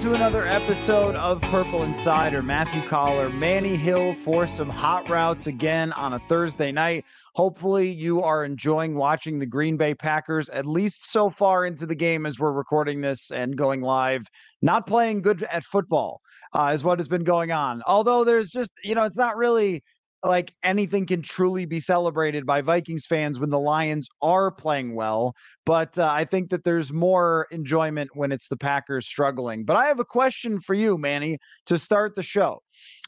to another episode of Purple Insider. Matthew Coller, Manny Hill for some hot routes again on a Thursday night. Hopefully, you are enjoying watching the Green Bay Packers, at least so far into the game as we're recording this and going live. Not playing good at football uh, is what has been going on. Although there's just, you know, it's not really like anything can truly be celebrated by Vikings fans when the Lions are playing well. But uh, I think that there's more enjoyment when it's the Packers struggling. But I have a question for you, Manny, to start the show.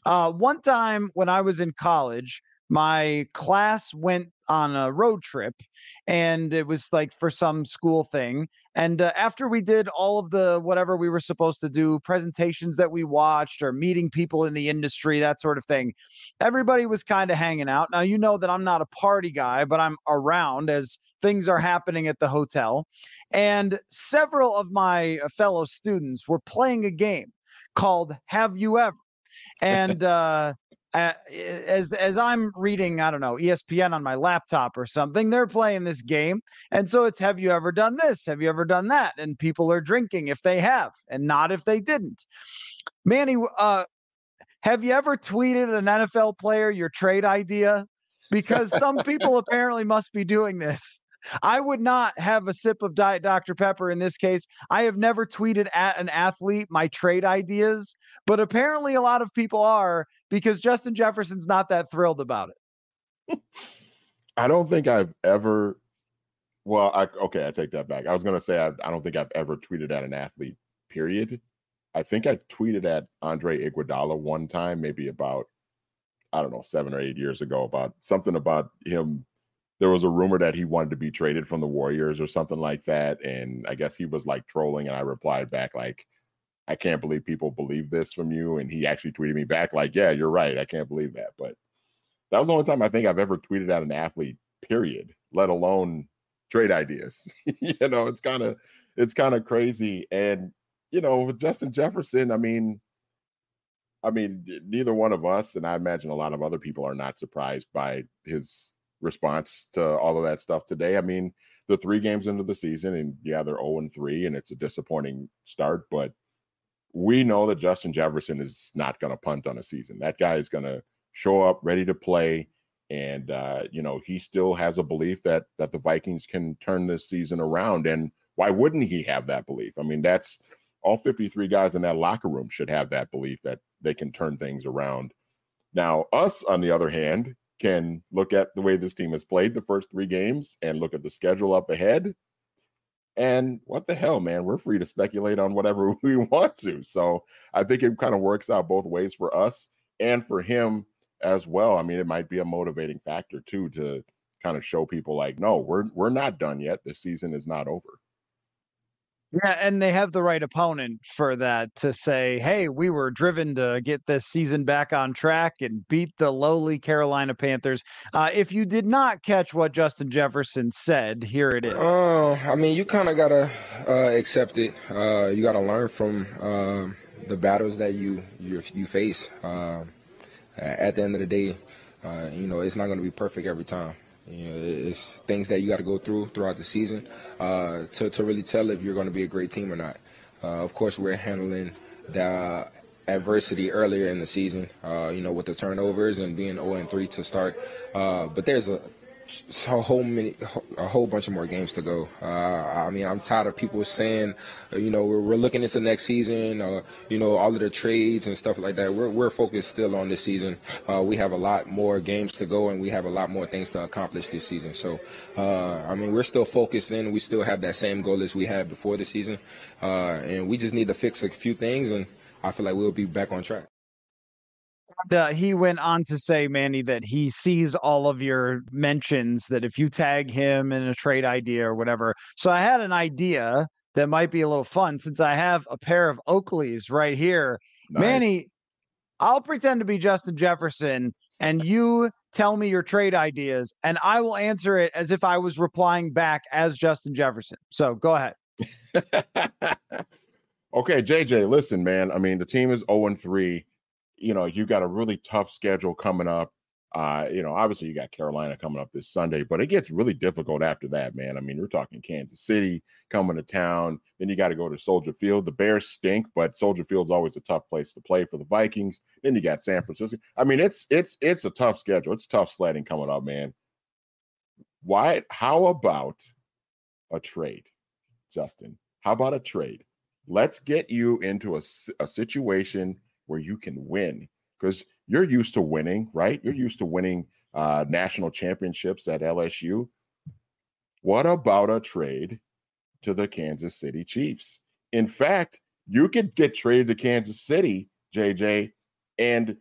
Uh, one time when I was in college, my class went on a road trip and it was like for some school thing and uh, after we did all of the whatever we were supposed to do presentations that we watched or meeting people in the industry that sort of thing everybody was kind of hanging out. Now you know that i'm not a party guy but i'm around as things are happening at the hotel and several of my uh, fellow students were playing a game called have you ever? And uh uh, as as I'm reading, I don't know, ESPN on my laptop or something, they're playing this game, and so it's have you ever done this? Have you ever done that? And people are drinking if they have, and not if they didn't. Manny, uh, have you ever tweeted an NFL player your trade idea? Because some people apparently must be doing this. I would not have a sip of Diet Dr. Pepper in this case. I have never tweeted at an athlete my trade ideas, but apparently a lot of people are because Justin Jefferson's not that thrilled about it. I don't think I've ever. Well, I, okay, I take that back. I was going to say I, I don't think I've ever tweeted at an athlete. Period. I think I tweeted at Andre Iguodala one time, maybe about I don't know seven or eight years ago, about something about him there was a rumor that he wanted to be traded from the Warriors or something like that. And I guess he was like trolling. And I replied back, like, I can't believe people believe this from you. And he actually tweeted me back, like, yeah, you're right. I can't believe that. But that was the only time I think I've ever tweeted at an athlete, period, let alone trade ideas. you know, it's kind of it's kind of crazy. And, you know, with Justin Jefferson, I mean, I mean, neither one of us, and I imagine a lot of other people are not surprised by his response to all of that stuff today. I mean, the three games into the season, and yeah, they're 0 and 3, and it's a disappointing start, but we know that Justin Jefferson is not going to punt on a season. That guy is going to show up ready to play. And uh, you know, he still has a belief that that the Vikings can turn this season around. And why wouldn't he have that belief? I mean, that's all 53 guys in that locker room should have that belief that they can turn things around. Now, us, on the other hand, can look at the way this team has played the first three games and look at the schedule up ahead. And what the hell, man? We're free to speculate on whatever we want to. So I think it kind of works out both ways for us and for him as well. I mean, it might be a motivating factor too to kind of show people like, no, we're we're not done yet. The season is not over. Yeah, and they have the right opponent for that to say, hey, we were driven to get this season back on track and beat the lowly Carolina Panthers. Uh, if you did not catch what Justin Jefferson said, here it is. Uh, I mean, you kind of got to uh, accept it. Uh, you got to learn from uh, the battles that you you, you face. Uh, at the end of the day, uh, you know, it's not going to be perfect every time. You know, it's things that you got to go through throughout the season uh, to, to really tell if you're going to be a great team or not. Uh, of course, we're handling the adversity earlier in the season, uh, you know, with the turnovers and being 0 and 3 to start. Uh, but there's a a whole many, a whole bunch of more games to go. Uh, I mean, I'm tired of people saying, uh, you know, we're, we're looking into next season, uh, you know, all of the trades and stuff like that. We're, we're focused still on this season. Uh, we have a lot more games to go and we have a lot more things to accomplish this season. So, uh, I mean, we're still focused in. We still have that same goal as we had before the season. Uh, and we just need to fix a few things and I feel like we'll be back on track. Uh, he went on to say, Manny, that he sees all of your mentions that if you tag him in a trade idea or whatever. So I had an idea that might be a little fun since I have a pair of Oakleys right here. Nice. Manny, I'll pretend to be Justin Jefferson and you tell me your trade ideas and I will answer it as if I was replying back as Justin Jefferson. So go ahead. okay, JJ, listen, man. I mean, the team is 0 3 you know, you got a really tough schedule coming up. Uh, you know, obviously you got Carolina coming up this Sunday, but it gets really difficult after that, man. I mean, we're talking Kansas City coming to town. Then you got to go to Soldier Field. The Bears stink, but Soldier Field's always a tough place to play for the Vikings. Then you got San Francisco. I mean, it's it's it's a tough schedule. It's tough sledding coming up, man. Why? How about a trade, Justin? How about a trade? Let's get you into a, a situation where you can win because you're used to winning, right? You're used to winning uh, national championships at LSU. What about a trade to the Kansas City Chiefs? In fact, you could get traded to Kansas City, JJ, and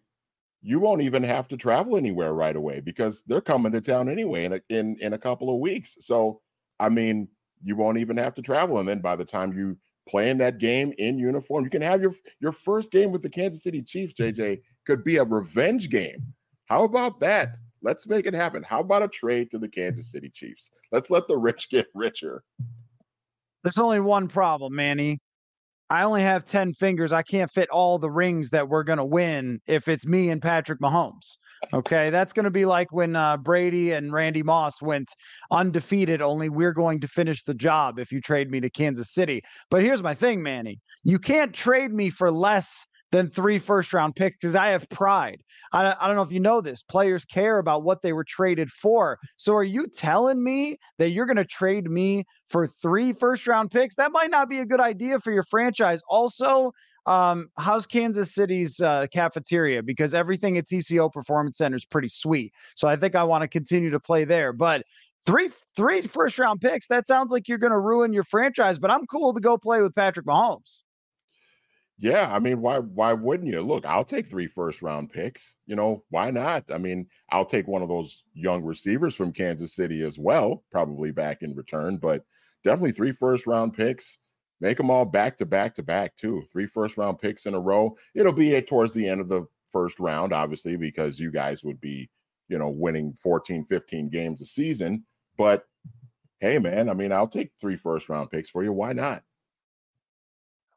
you won't even have to travel anywhere right away because they're coming to town anyway in a, in in a couple of weeks. So, I mean, you won't even have to travel, and then by the time you playing that game in uniform. You can have your your first game with the Kansas City Chiefs, JJ, could be a revenge game. How about that? Let's make it happen. How about a trade to the Kansas City Chiefs? Let's let the rich get richer. There's only one problem, Manny. I only have 10 fingers. I can't fit all the rings that we're going to win if it's me and Patrick Mahomes. Okay. That's going to be like when uh, Brady and Randy Moss went undefeated, only we're going to finish the job if you trade me to Kansas City. But here's my thing, Manny. You can't trade me for less than three first round picks because I have pride. I, I don't know if you know this. Players care about what they were traded for. So are you telling me that you're going to trade me for three first round picks? That might not be a good idea for your franchise. Also, um, how's Kansas City's uh, cafeteria? Because everything at TCO Performance Center is pretty sweet. So I think I want to continue to play there. But three three first round picks, that sounds like you're going to ruin your franchise. But I'm cool to go play with Patrick Mahomes. Yeah, I mean, why why wouldn't you? Look, I'll take three first round picks. You know, why not? I mean, I'll take one of those young receivers from Kansas City as well, probably back in return, but definitely three first round picks. Make them all back to back to back too. Three first round picks in a row. It'll be towards the end of the first round, obviously, because you guys would be, you know, winning 14, 15 games a season. But hey, man, I mean, I'll take three first round picks for you. Why not?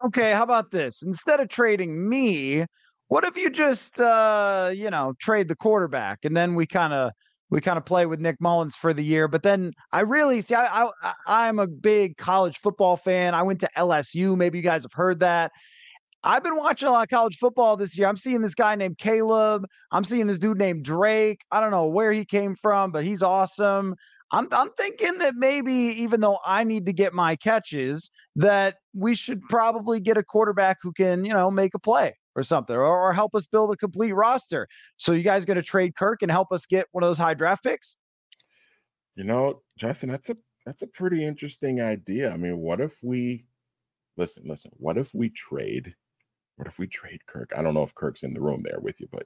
Okay, how about this? Instead of trading me, what if you just uh, you know, trade the quarterback and then we kind of we kind of play with Nick Mullens for the year. But then I really see I, I I'm a big college football fan. I went to LSU. Maybe you guys have heard that. I've been watching a lot of college football this year. I'm seeing this guy named Caleb. I'm seeing this dude named Drake. I don't know where he came from, but he's awesome. I'm I'm thinking that maybe even though I need to get my catches, that we should probably get a quarterback who can, you know, make a play or something, or, or help us build a complete roster. So you guys going to trade Kirk and help us get one of those high draft picks? You know, Justin, that's a that's a pretty interesting idea. I mean, what if we listen, listen, what if we trade? What if we trade Kirk? I don't know if Kirk's in the room there with you, but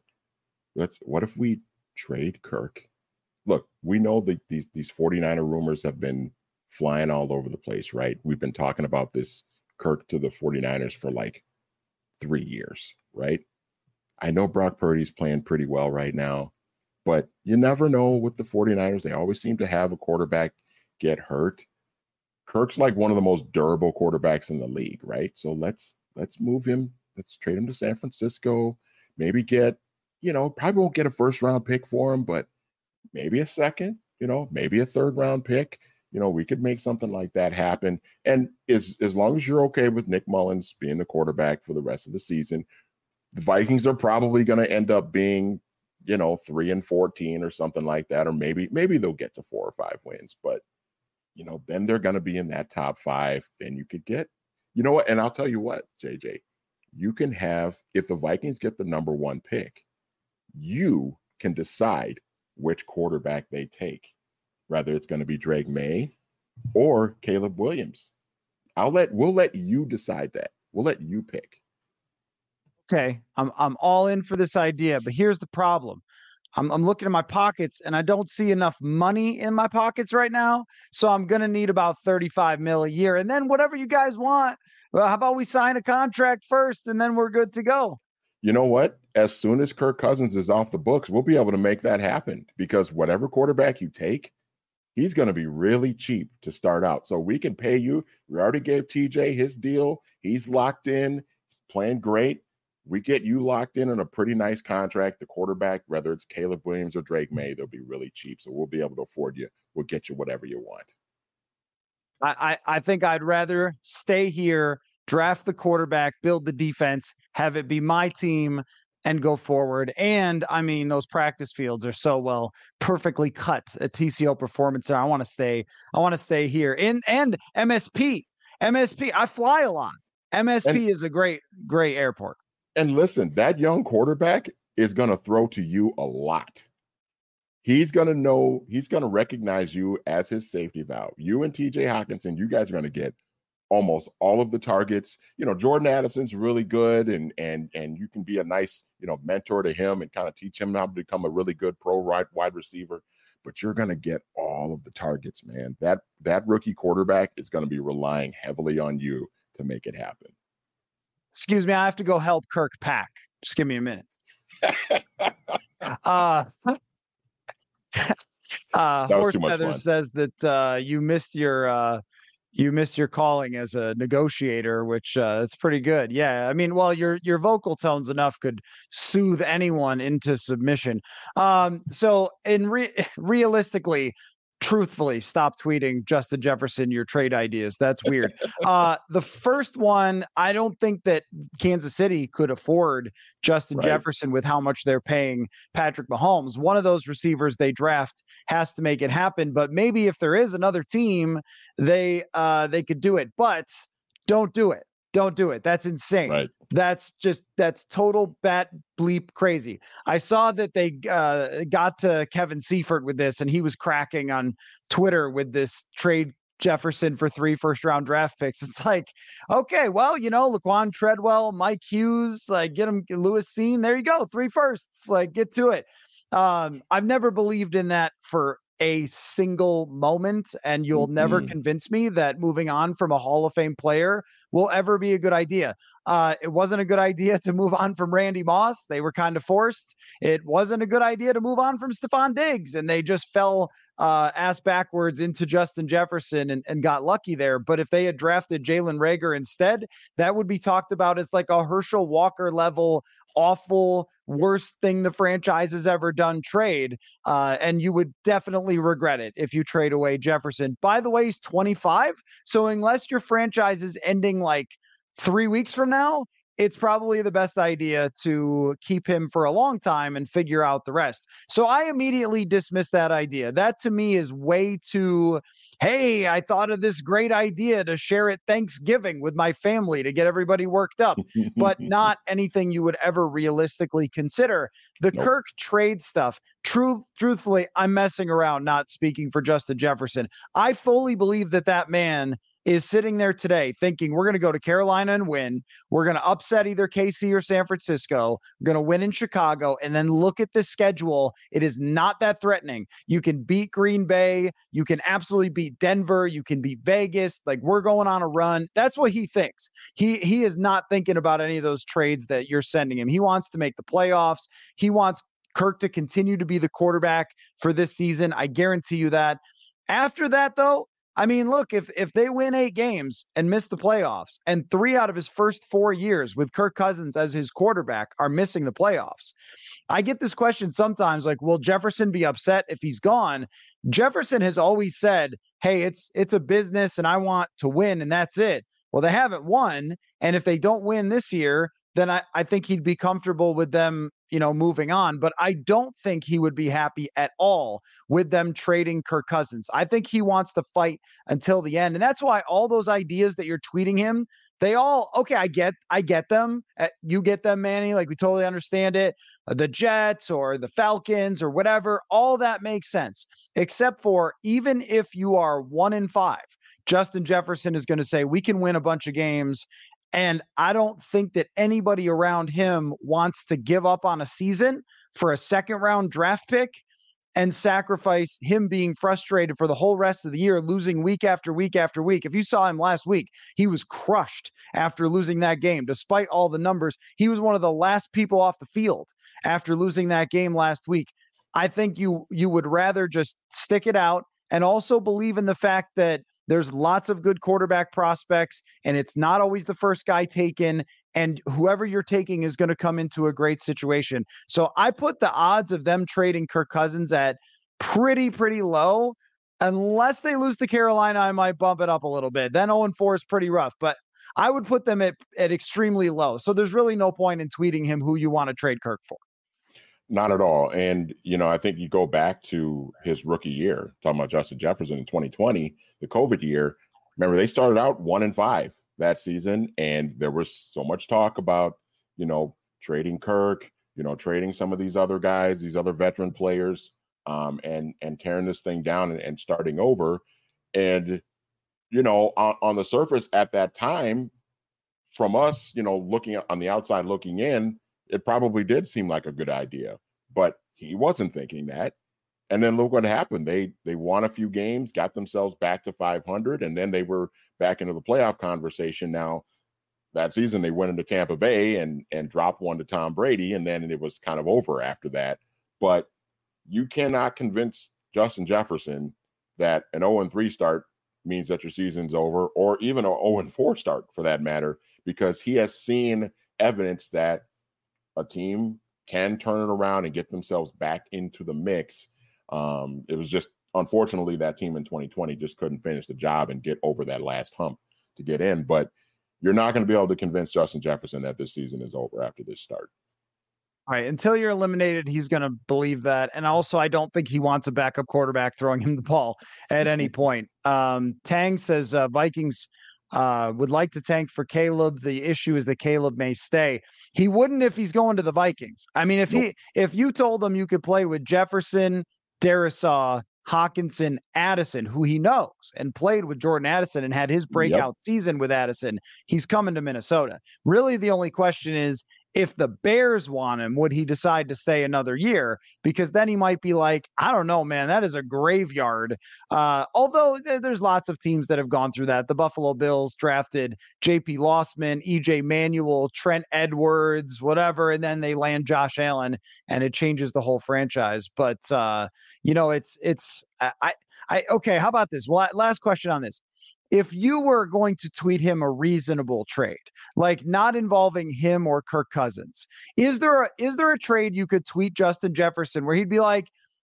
let's what if we trade Kirk look, we know that these these 49er rumors have been flying all over the place, right? We've been talking about this Kirk to the 49ers for like three years, right? I know Brock Purdy's playing pretty well right now, but you never know with the 49ers. They always seem to have a quarterback get hurt. Kirk's like one of the most durable quarterbacks in the league, right? So let's let's move him. Let's trade him to San Francisco. Maybe get, you know, probably won't get a first round pick for him, but maybe a second, you know, maybe a third round pick. You know, we could make something like that happen. And as as long as you're okay with Nick Mullens being the quarterback for the rest of the season, the Vikings are probably going to end up being, you know, three and fourteen or something like that, or maybe maybe they'll get to four or five wins. But you know, then they're going to be in that top five. Then you could get, you know what? And I'll tell you what, JJ, you can have if the Vikings get the number one pick, you can decide which quarterback they take, whether it's going to be Drake Maye or Caleb Williams. I'll let we'll let you decide that. We'll let you pick. Okay, I'm I'm all in for this idea, but here's the problem. I'm, I'm looking at my pockets and I don't see enough money in my pockets right now. So I'm going to need about 35 mil a year. And then whatever you guys want, well, how about we sign a contract first and then we're good to go? you know what? As soon as Kirk Cousins is off the books, we'll be able to make that happen because whatever quarterback you take, he's going to be really cheap to start out. So we can pay you. We already gave TJ his deal. He's locked in. He's playing great. We get you locked in on a pretty nice contract. The quarterback, whether it's Caleb Williams or Drake mm-hmm. May, they'll be really cheap. So we'll be able to afford you. We'll get you whatever you want. I, I, I think I'd rather stay here, draft the quarterback, build the defense, have it be my team, and go forward. And I mean, those practice fields are so well perfectly cut at TCO Performance Center. I want to stay. I want to stay here. And and MSP, MSP. I fly a lot. MSP and, is a great, great airport. And listen, that young quarterback is going to throw to you a lot. He's going to know. He's going to recognize you as his safety valve. You and TJ Hockenson, you guys are going to get almost all of the targets. You know, Jordan Addison's really good and and and you can be a nice, you know, mentor to him and kind of teach him how to become a really good pro wide receiver. But you're gonna get all of the targets, man. That that rookie quarterback is gonna be relying heavily on you to make it happen. Excuse me, I have to go help Kirk pack. Just give me a minute. uh uh Horse Feathers says that uh you missed your uh you missed your calling as a negotiator, which uh, it's pretty good. Yeah, I mean, well, your your vocal tones enough could soothe anyone into submission. Um, so, in re- realistically, truthfully stop tweeting Justin Jefferson your trade ideas. That's weird. uh, the first one, I don't think that Kansas City could afford Justin right. Jefferson with how much they're paying Patrick Mahomes. One of those receivers they draft has to make it happen. But maybe if there is another team, they uh, they could do it. But don't do it. Don't do it. That's insane. Right. That's just that's total bat bleep crazy. I saw that they uh, got to Kevin Seifert with this, and he was cracking on Twitter with this trade Jefferson for three first round draft picks. It's like, okay, well, you know, Laquan Treadwell, Mike Hughes, like get him Lewis Cine. There you go, three firsts. Like get to it. Um, I've never believed in that for a single moment, and you'll mm-hmm. never convince me that moving on from a Hall of Fame player will ever be a good idea. Uh, it wasn't a good idea to move on from Randy Moss. They were kind of forced. It wasn't a good idea to move on from Stefon Diggs, and they just fell uh, ass backwards into Justin Jefferson and, and got lucky there. But if they had drafted Jalen Reagor instead, that would be talked about as like a Herschel Walker level awful, worst thing the franchise has ever done trade. Uh, and you would definitely regret it if you trade away Jefferson. By the way, he's 25. So unless your franchise is ending like three weeks from now, it's probably the best idea to keep him for a long time and figure out the rest. So I immediately dismissed that idea. That to me is way too, hey, I thought of this great idea to share at Thanksgiving with my family to get everybody worked up, but not anything you would ever realistically consider. The nope. Kirk trade stuff, truth, truthfully, I'm messing around, not speaking for Justin Jefferson. I fully believe that that man is sitting there today thinking we're going to go to Carolina and win. We're going to upset either KC or San Francisco. We're going to win in Chicago. And then look at the schedule. It is not that threatening. You can beat Green Bay. You can absolutely beat Denver. You can beat Vegas. Like we're going on a run. That's what he thinks. He he is not thinking about any of those trades that you're sending him. He wants to make the playoffs. He wants Kirk to continue to be the quarterback for this season. I guarantee you that. After that, though, I mean, look, if if they win eight games and miss the playoffs, and three out of his first four years with Kirk Cousins as his quarterback are missing the playoffs, I get this question sometimes like, will Jefferson be upset if he's gone? Jefferson has always said, Hey, it's it's a business and I want to win, and that's it. Well, they haven't won. And if they don't win this year, then I, I think he'd be comfortable with them you know, moving on. But I don't think he would be happy at all with them trading Kirk Cousins. I think he wants to fight until the end. And that's why all those ideas that you're tweeting him, they all okay i get i get them uh, you get them manny like we totally understand it uh, the jets or the falcons or whatever all that makes sense except for even if you are one in five justin jefferson is going to say we can win a bunch of games and I don't think that anybody around him wants to give up on a season for a second round draft pick and sacrifice him being frustrated for the whole rest of the year, losing week after week after week. If you saw him last week, he was crushed after losing that game. Despite all the numbers, he was one of the last people off the field after losing that game last week. I think you you would rather just stick it out and also believe in the fact that there's lots of good quarterback prospects, and it's not always the first guy taken. and whoever you're taking is going to come into a great situation. So I put the odds of them trading Kirk Cousins at pretty, pretty low. Unless they lose to Carolina, I might bump it up a little bit. Then 0 4 is pretty rough, but I would put them at, at extremely low. So there's really no point in tweeting him who you want to trade Kirk for. Not at all. And, you know, I think you go back to his rookie year, talking about Justin Jefferson in 2020, the COVID year. Remember, they started out one and five that season, and there was so much talk about, you know, trading Kirk, you know, trading some of these other guys, these other veteran players, um, and and tearing this thing down and, and starting over. And, you know, on, on the surface at that time, from us, you know, looking on the outside looking in, it probably did seem like a good idea, but he wasn't thinking that. And then look what happened. They they won a few games, got themselves back to 500, and then they were back into the playoff conversation. Now that season they went into Tampa Bay and and dropped one to Tom Brady, and then it was kind of over after that. But you cannot convince Justin Jefferson that an 0 3 start means that your season's over, or even an 0 4 start for that matter, because he has seen evidence that a team can turn it around and get themselves back into the mix. Um, it was just unfortunately that team in 2020 just couldn't finish the job and get over that last hump to get in. But you're not going to be able to convince Justin Jefferson that this season is over after this start. All right. Until you're eliminated, he's going to believe that. And also, I don't think he wants a backup quarterback throwing him the ball at any point. Um, Tang says uh, Vikings uh, would like to tank for Caleb. The issue is that Caleb may stay. He wouldn't if he's going to the Vikings. I mean, if he if you told him you could play with Jefferson, Darrisaw, Hockenson, Addison, who he knows and played with Jordan Addison and had his breakout yep. season with Addison, he's coming to Minnesota. Really, the only question is if the Bears want him, would he decide to stay another year? Because then he might be like, I don't know, man, that is a graveyard. Uh, although there's lots of teams that have gone through that. The Buffalo Bills drafted J.P. Losman, E.J. Manuel, Trent Edwards, whatever, and then they land Josh Allen, and it changes the whole franchise. But uh, you know, it's it's I. I, okay, how about this? Well, last question on this if you were going to tweet him a reasonable trade, like not involving him or Kirk Cousins, is there a, is there a trade you could tweet Justin Jefferson where he'd be like,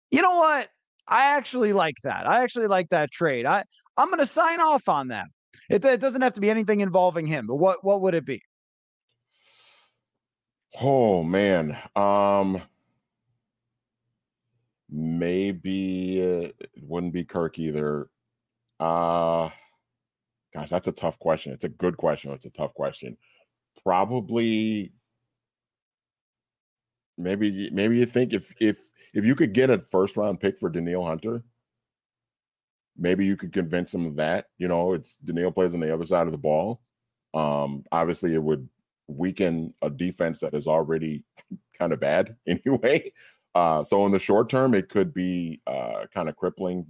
you know what, I actually like that. I actually like that trade. I I'm going to sign off on that. It, it doesn't have to be anything involving him, but what what would it be? Oh man, um, maybe uh, it wouldn't be Kirk either. Uh Gosh, that's a tough question. It's a good question. It's a tough question. Probably maybe maybe you think if if if you could get a first round pick for Danielle Hunter, maybe you could convince him of that. You know, it's Danielle plays on the other side of the ball. Um, obviously it would weaken a defense that is already kind of bad anyway. Uh, so in the short term, it could be uh, kind of crippling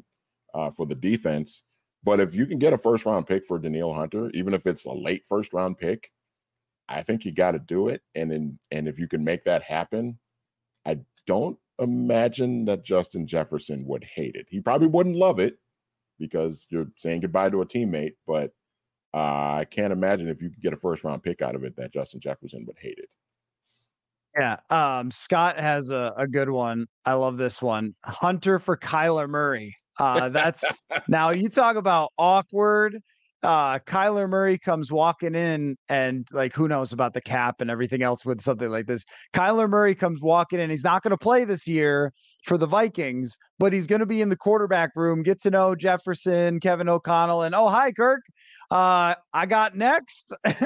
uh, for the defense. But if you can get a first round pick for Danielle Hunter, even if it's a late first round pick, I think you got to do it. And then, and if you can make that happen, I don't imagine that Justin Jefferson would hate it. He probably wouldn't love it because you're saying goodbye to a teammate, but uh, I can't imagine if you could get a first round pick out of it that Justin Jefferson would hate it. Yeah. Um, Scott has a, a good one. I love this one. Hunter for Kyler Murray. Uh, that's now you talk about awkward. Uh, Kyler Murray comes walking in, and like who knows about the cap and everything else with something like this. Kyler Murray comes walking in. He's not going to play this year for the Vikings, but he's going to be in the quarterback room, get to know Jefferson, Kevin O'Connell, and oh hi Kirk, uh, I got next.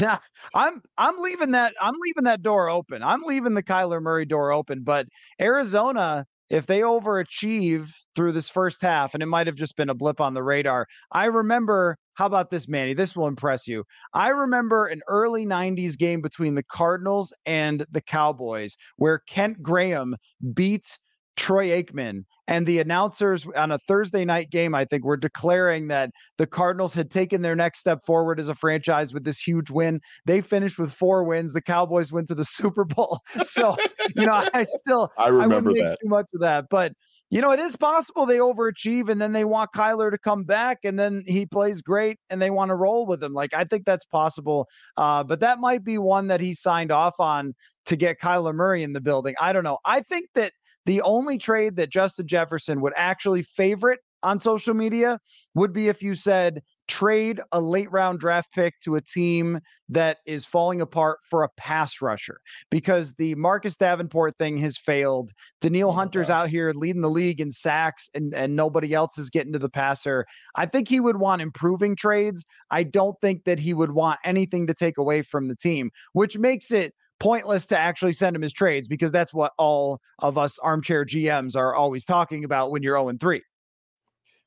now I'm I'm leaving that I'm leaving that door open. I'm leaving the Kyler Murray door open, but Arizona if they overachieve through this first half, and it might have just been a blip on the radar. I remember, how about this, Manny? This will impress you. I remember an early 90s game between the Cardinals and the Cowboys where Kent Graham beat Troy Aikman and the announcers on a Thursday night game, I think, were declaring that the Cardinals had taken their next step forward as a franchise with this huge win. They finished with four wins. The Cowboys went to the Super Bowl. So, you know, I still I remember I that too much of that, but you know, it is possible they overachieve and then they want Kyler to come back and then he plays great and they want to roll with him. Like I think that's possible. Uh, but that might be one that he signed off on to get Kyler Murray in the building. I don't know. I think that the only trade that Justin Jefferson would actually favorite on social media would be if you said trade a late round draft pick to a team that is falling apart for a pass rusher because the Marcus Davenport thing has failed. Danielle oh Hunter's out here leading the league in sacks and, and nobody else is getting to the passer. I think he would want improving trades. I don't think that he would want anything to take away from the team, which makes it pointless to actually send him his trades because that's what all of us armchair GMs are always talking about when you're 0 and 3.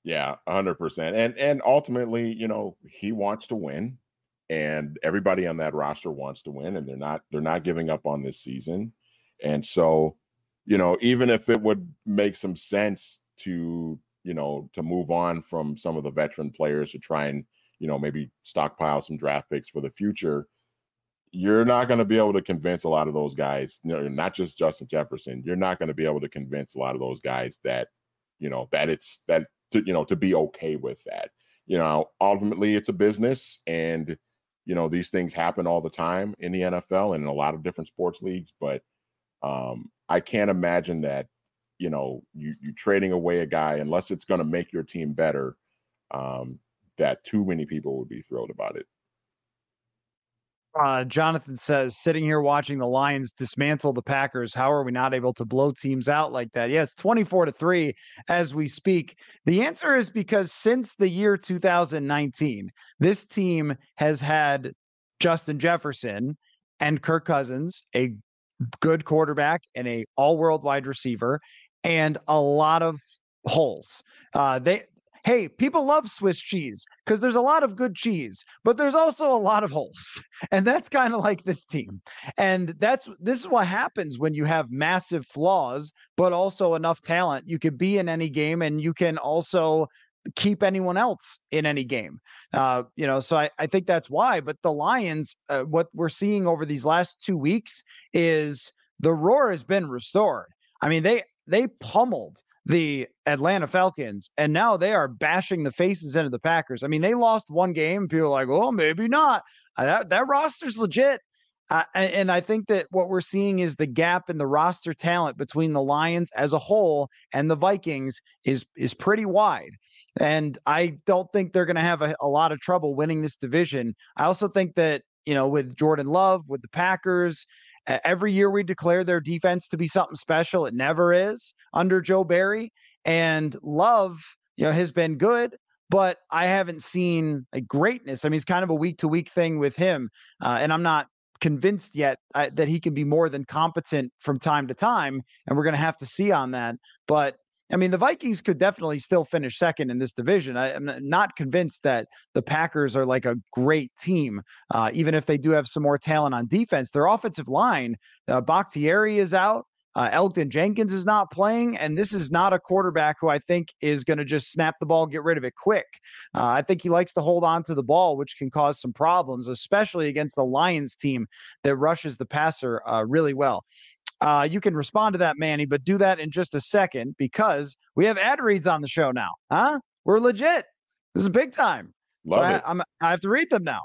Yeah, 100%. And and ultimately, you know, he wants to win and everybody on that roster wants to win and they're not they're not giving up on this season. And so, you know, even if it would make some sense to, you know, to move on from some of the veteran players to try and, you know, maybe stockpile some draft picks for the future, you're not going to be able to convince a lot of those guys, you know, not just Justin Jefferson. You're not going to be able to convince a lot of those guys that, you know, that it's that to, you know, to be okay with that. You know, ultimately it's a business and, you know, these things happen all the time in the NFL and in a lot of different sports leagues. But um, I can't imagine that, you know, you, you trading away a guy unless it's going to make your team better, um, that too many people would be thrilled about it. Uh, Jonathan says, sitting here watching the Lions dismantle the Packers, how are we not able to blow teams out like that? Yeah, 24 to 3 as we speak. The answer is because since the year 2019, this team has had Justin Jefferson and Kirk Cousins, a good quarterback and a all-world wide receiver, and a lot of holes. Uh, they hey, people love Swiss cheese because there's a lot of good cheese, but there's also a lot of holes. And that's kind of like this team. And that's this is what happens when you have massive flaws, but also enough talent. You could be in any game and you can also keep anyone else in any game. Uh, you know, so I, I think that's why. But the Lions, uh, what we're seeing over these last two weeks is the roar has been restored. I mean, they they pummeled the Atlanta Falcons, and now they are bashing the faces into the Packers. I mean, they lost one game. People are like, well, maybe not. That, that roster's legit. Uh, and I think that what we're seeing is the gap in the roster talent between the Lions as a whole and the Vikings is is pretty wide. And I don't think they're going to have a, a lot of trouble winning this division. I also think that you know with Jordan Love, with the Packers, Every year we declare their defense to be something special. It never is under Joe Barry. And Love, you know, has been good, but I haven't seen a greatness. I mean, it's kind of a week to week thing with him. Uh, and I'm not convinced yet uh, that he can be more than competent from time to time. And we're going to have to see on that. But I mean, the Vikings could definitely still finish second in this division. I, am not convinced that the Packers are like a great team, uh, even if they do have some more talent on defense. Their offensive line, uh, Bakhtiari is out. Uh, Elgton Jenkins is not playing, and this is not a quarterback who I think is going to just snap the ball, get rid of it quick. Uh, I think he likes to hold on to the ball, which can cause some problems, especially against the Lions team that rushes the passer uh, really well. Uh, you can respond to that, Manny, but do that in just a second because we have ad reads on the show now. Huh? We're legit. This is big time. Love so it. I, I'm, I have to read them now.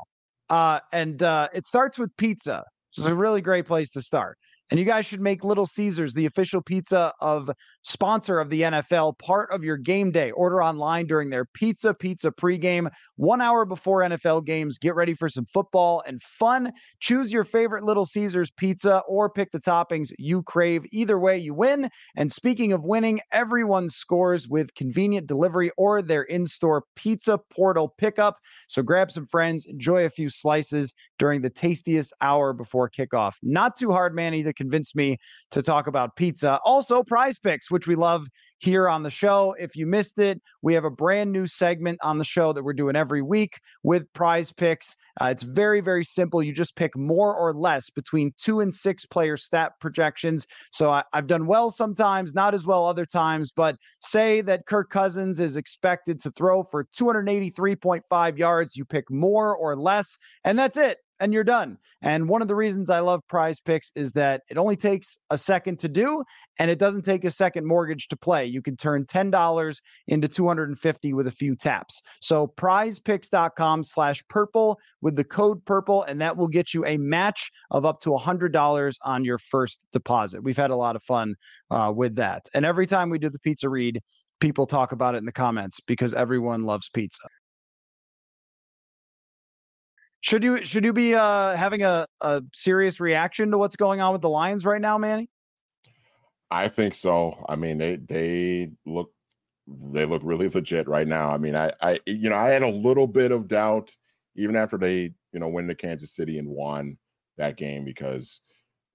Uh, and uh, it starts with pizza. which is a really great place to start. And you guys should make Little Caesars the official pizza of sponsor of the NFL part of your game day. Order online during their Pizza Pizza pregame, one hour before NFL games. Get ready for some football and fun. Choose your favorite Little Caesars pizza or pick the toppings you crave. Either way, you win. And speaking of winning, everyone scores with convenient delivery or their in store pizza portal pickup. So grab some friends, enjoy a few slices during the tastiest hour before kickoff. Not too hard, Manny, to convince me to talk about pizza. Also, PrizePicks, which we love here on the show. If you missed it, we have a brand new segment on the show that we're doing every week with PrizePicks. Uh, it's very, very simple. You just pick more or less between two and six player stat projections. So I, I've done well sometimes, not as well other times, but say that Kirk Cousins is expected to throw for 283.5 yards. You pick more or less, and that's it and you're done. And one of the reasons I love PrizePicks is that it only takes a second to do and it doesn't take a second mortgage to play. You can turn $10 into 250 with a few taps. So prizepicks.com slash purple with the code purple, and that will get you a match of up to $100 on your first deposit. We've had a lot of fun uh, with that. And every time we do the pizza read, people talk about it in the comments because everyone loves pizza. Should you should you be uh, having a, a serious reaction to what's going on with the Lions right now, Manny? I think so. I mean, they they look they look really legit right now. I mean, I I you know I had a little bit of doubt even after they you know went to Kansas City and won that game because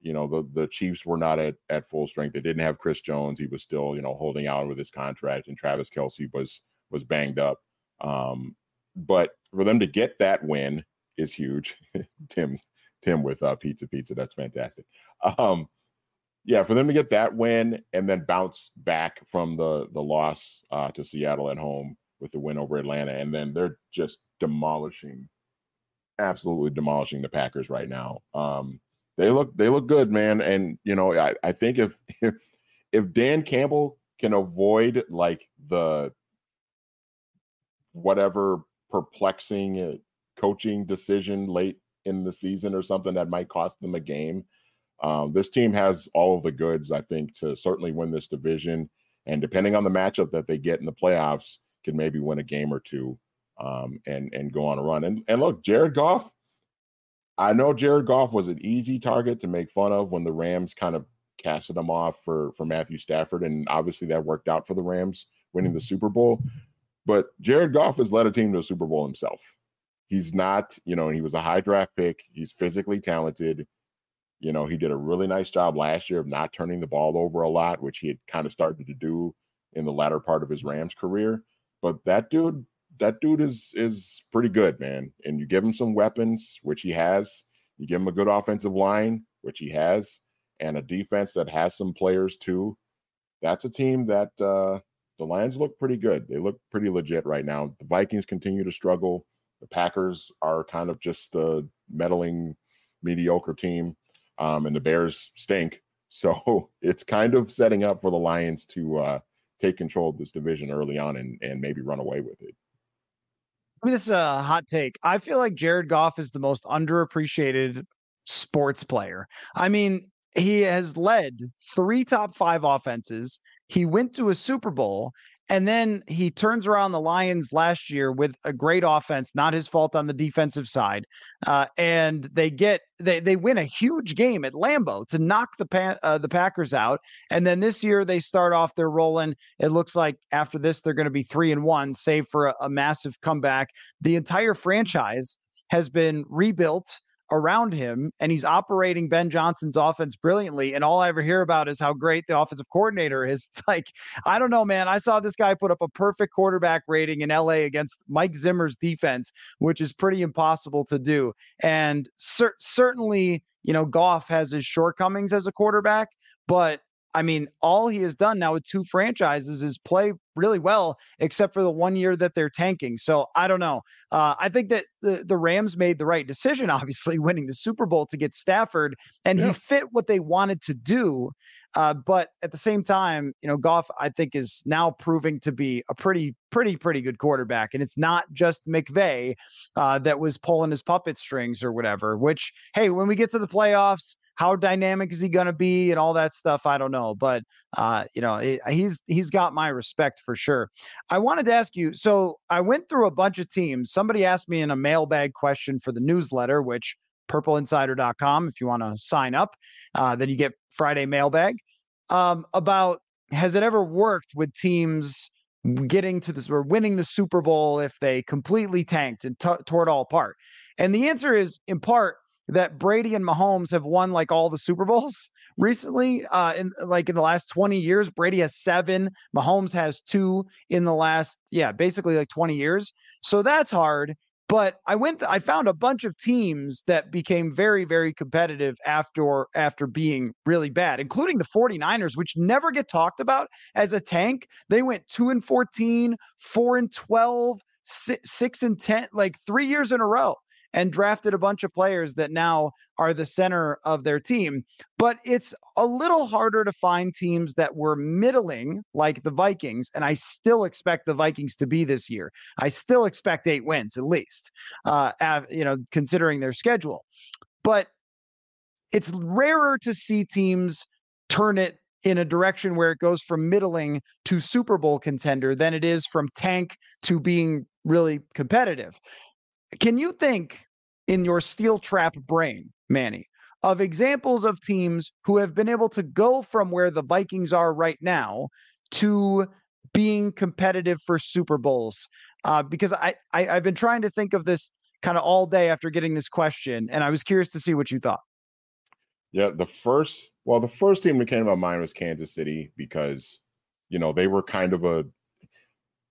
you know the the Chiefs were not at at full strength. They didn't have Chris Jones. He was still you know holding out with his contract, and Travis Kelce was was banged up. Um, but for them to get that win is huge. Tim, Tim with uh, Pizza Pizza, that's fantastic. Um, yeah, for them to get that win and then bounce back from the the loss uh, to Seattle at home with the win over Atlanta, and then they're just demolishing, absolutely demolishing the Packers right now. Um, they look they look good, man, and you know I, I think if, if if Dan Campbell can avoid like the whatever perplexing uh, coaching decision late in the season or something that might cost them a game. Um, this team has all of the goods, I think, to certainly win this division. And depending on the matchup that they get in the playoffs, can maybe win a game or two um, and and go on a run. And and look, Jared Goff. I know Jared Goff was an easy target to make fun of when the Rams kind of casted him off for for Matthew Stafford, and obviously that worked out for the Rams winning the Super Bowl. But Jared Goff has led a team to a Super Bowl himself. He's not, you know, he was a high draft pick. He's physically talented. You know, he did a really nice job last year of not turning the ball over a lot, which he had kind of started to do in the latter part of his Rams career. But that dude, that dude is is pretty good, man. And you give him some weapons, which he has. You give him a good offensive line, which he has, and a defense that has some players too. That's a team that uh, the Lions look pretty good. They look pretty legit right now. The Vikings continue to struggle. The Packers are kind of just a meddling, mediocre team, um, and the Bears stink. So it's kind of setting up for the Lions to uh, take control of this division early on and, and maybe run away with it. I mean, this is a hot take. I feel like Jared Goff is the most underappreciated sports player. I mean, he has led three top five offenses. He went to a Super Bowl and then he turns around the Lions last year with a great offense, not his fault on the defensive side. Uh, and they get they they win a huge game at Lambeau to knock the pa- uh, the Packers out. And then this year they start off their rolling. It looks like after this they're going to be three and one, save for a, a massive comeback. The entire franchise has been rebuilt around him and he's operating Ben Johnson's offense brilliantly. And all I ever hear about is how great the offensive coordinator is. It's like, I don't know, man. I saw this guy put up a perfect quarterback rating in LA against Mike Zimmer's defense, which is pretty impossible to do. And cer- certainly, you know, Goff has his shortcomings as a quarterback, but I mean, all he has done now with two franchises is play really well, except for the one year that they're tanking. So I don't know. Uh, I think that the, the Rams made the right decision, obviously, winning the Super Bowl to get Stafford, and yeah. he fit what they wanted to do. Uh, but at the same time, you know, Goff, I think, is now proving to be a pretty, pretty, pretty good quarterback. And it's not just McVay uh, that was pulling his puppet strings or whatever, which, hey, when we get to the playoffs, how dynamic is he going to be and all that stuff? I don't know, but uh, you know, it, he's he's got my respect for sure. I wanted to ask you. So I went through a bunch of teams. Somebody asked me in a mailbag question for the newsletter, which purpleinsider.com if you want to sign up. Uh, then you get Friday mailbag um, about has it ever worked with teams getting to this or winning the Super Bowl if they completely tanked and t- tore it all apart? And the answer is in part that Brady and Mahomes have won like all the Super Bowls, recently. Uh, in like in the last 20 years, Brady has seven. Mahomes has two in the last, yeah, basically like 20 years. So that's hard. But I went, I found a bunch of teams that became very, very competitive after after being really bad, including the 49ers, which never get talked about as a tank. They went two and 14, four and 12, six, six and 10, like three years in a row and drafted a bunch of players that now are the center of their team. But it's a little harder to find teams that were middling like the Vikings. And I still expect the Vikings to be this year. I still expect eight wins at least, uh, you know, considering their schedule. But it's rarer to see teams turn it in a direction where it goes from middling to Super Bowl contender than it is from tank to being really competitive. Can you think in your steel trap brain, Manny, of examples of teams who have been able to go from where the Vikings are right now to being competitive for Super Bowls? Uh, because I, I I've been trying to think of this kind of all day after getting this question, and I was curious to see what you thought. Yeah, the first well, the first team that came to my mind was Kansas City because you know they were kind of a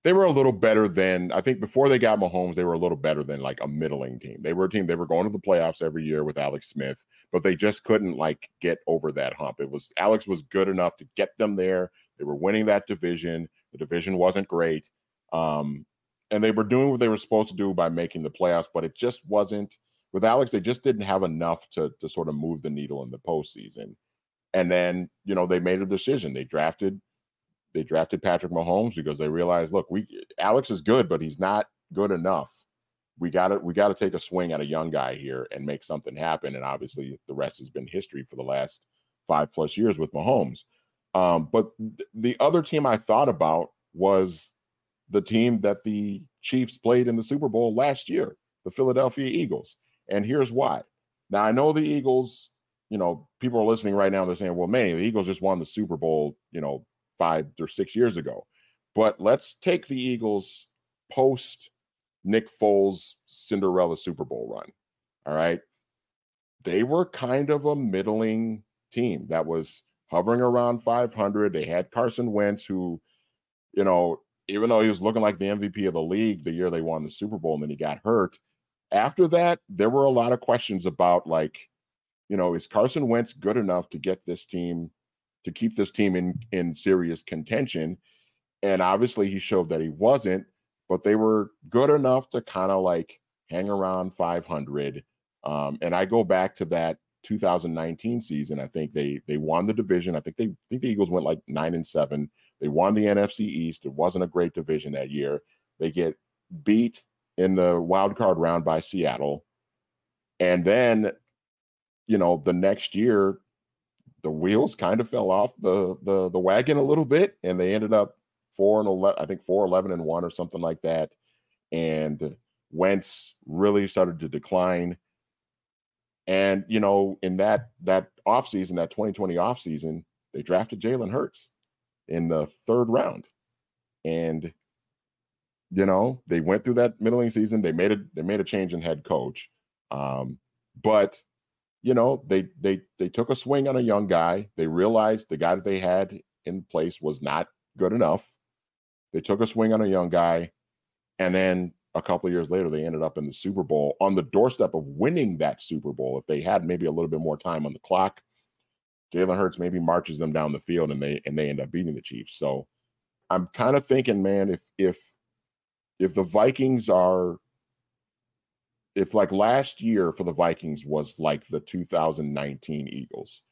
they were a little better than I think before they got Mahomes, they were a little better than like a middling team. They were a team they were going to the playoffs every year with Alex Smith, but they just couldn't like get over that hump. It was Alex was good enough to get them there. They were winning that division. The division wasn't great. Um, and they were doing what they were supposed to do by making the playoffs, but it just wasn't with Alex, they just didn't have enough to to sort of move the needle in the postseason. And then, you know, they made a decision. They drafted they drafted Patrick Mahomes because they realized, look, we Alex is good, but he's not good enough. We got to we got to take a swing at a young guy here and make something happen. And obviously, the rest has been history for the last five plus years with Mahomes. Um, but th- the other team I thought about was the team that the Chiefs played in the Super Bowl last year, the Philadelphia Eagles. And here's why. Now I know the Eagles. You know, people are listening right now. They're saying, "Well, man, the Eagles just won the Super Bowl." You know, five or six years ago. But let's take the Eagles post Nick Foles Cinderella Super Bowl run. All right. They were kind of a middling team that was hovering around 500. They had Carson Wentz, who, you know, even though he was looking like the MVP of the league the year they won the Super Bowl and then he got hurt. After that, there were a lot of questions about, like, you know, is Carson Wentz good enough to get this team to keep this team in in serious contention. And obviously, he showed that he wasn't, but they were good enough to kind of like hang around 500. Um, and I go back to that 2019 season. I think they they won the division. I think they I think the Eagles went like nine and seven. They won the NFC East. It wasn't a great division that year. They get beat in the wild card round by Seattle. And then, you know, the next year the wheels kind of fell off the the the wagon a little bit, and they ended up four and eleven, I think four eleven and one or something like that. And Wentz really started to decline. And you know, in that that offseason, that 2020 offseason, they drafted Jalen Hurts in the third round. And you know, they went through that middling season. They made a they made a change in head coach. Um, but you know, they they they took a swing on a young guy. They realized the guy that they had in place was not good enough. They took a swing on a young guy, and then a couple of years later, they ended up in the Super Bowl on the doorstep of winning that Super Bowl. If they had maybe a little bit more time on the clock, Jalen Hurts maybe marches them down the field and they and they end up beating the Chiefs. So I'm kind of thinking, man, if if if the Vikings are if like last year for the Vikings was like the 2019 Eagles,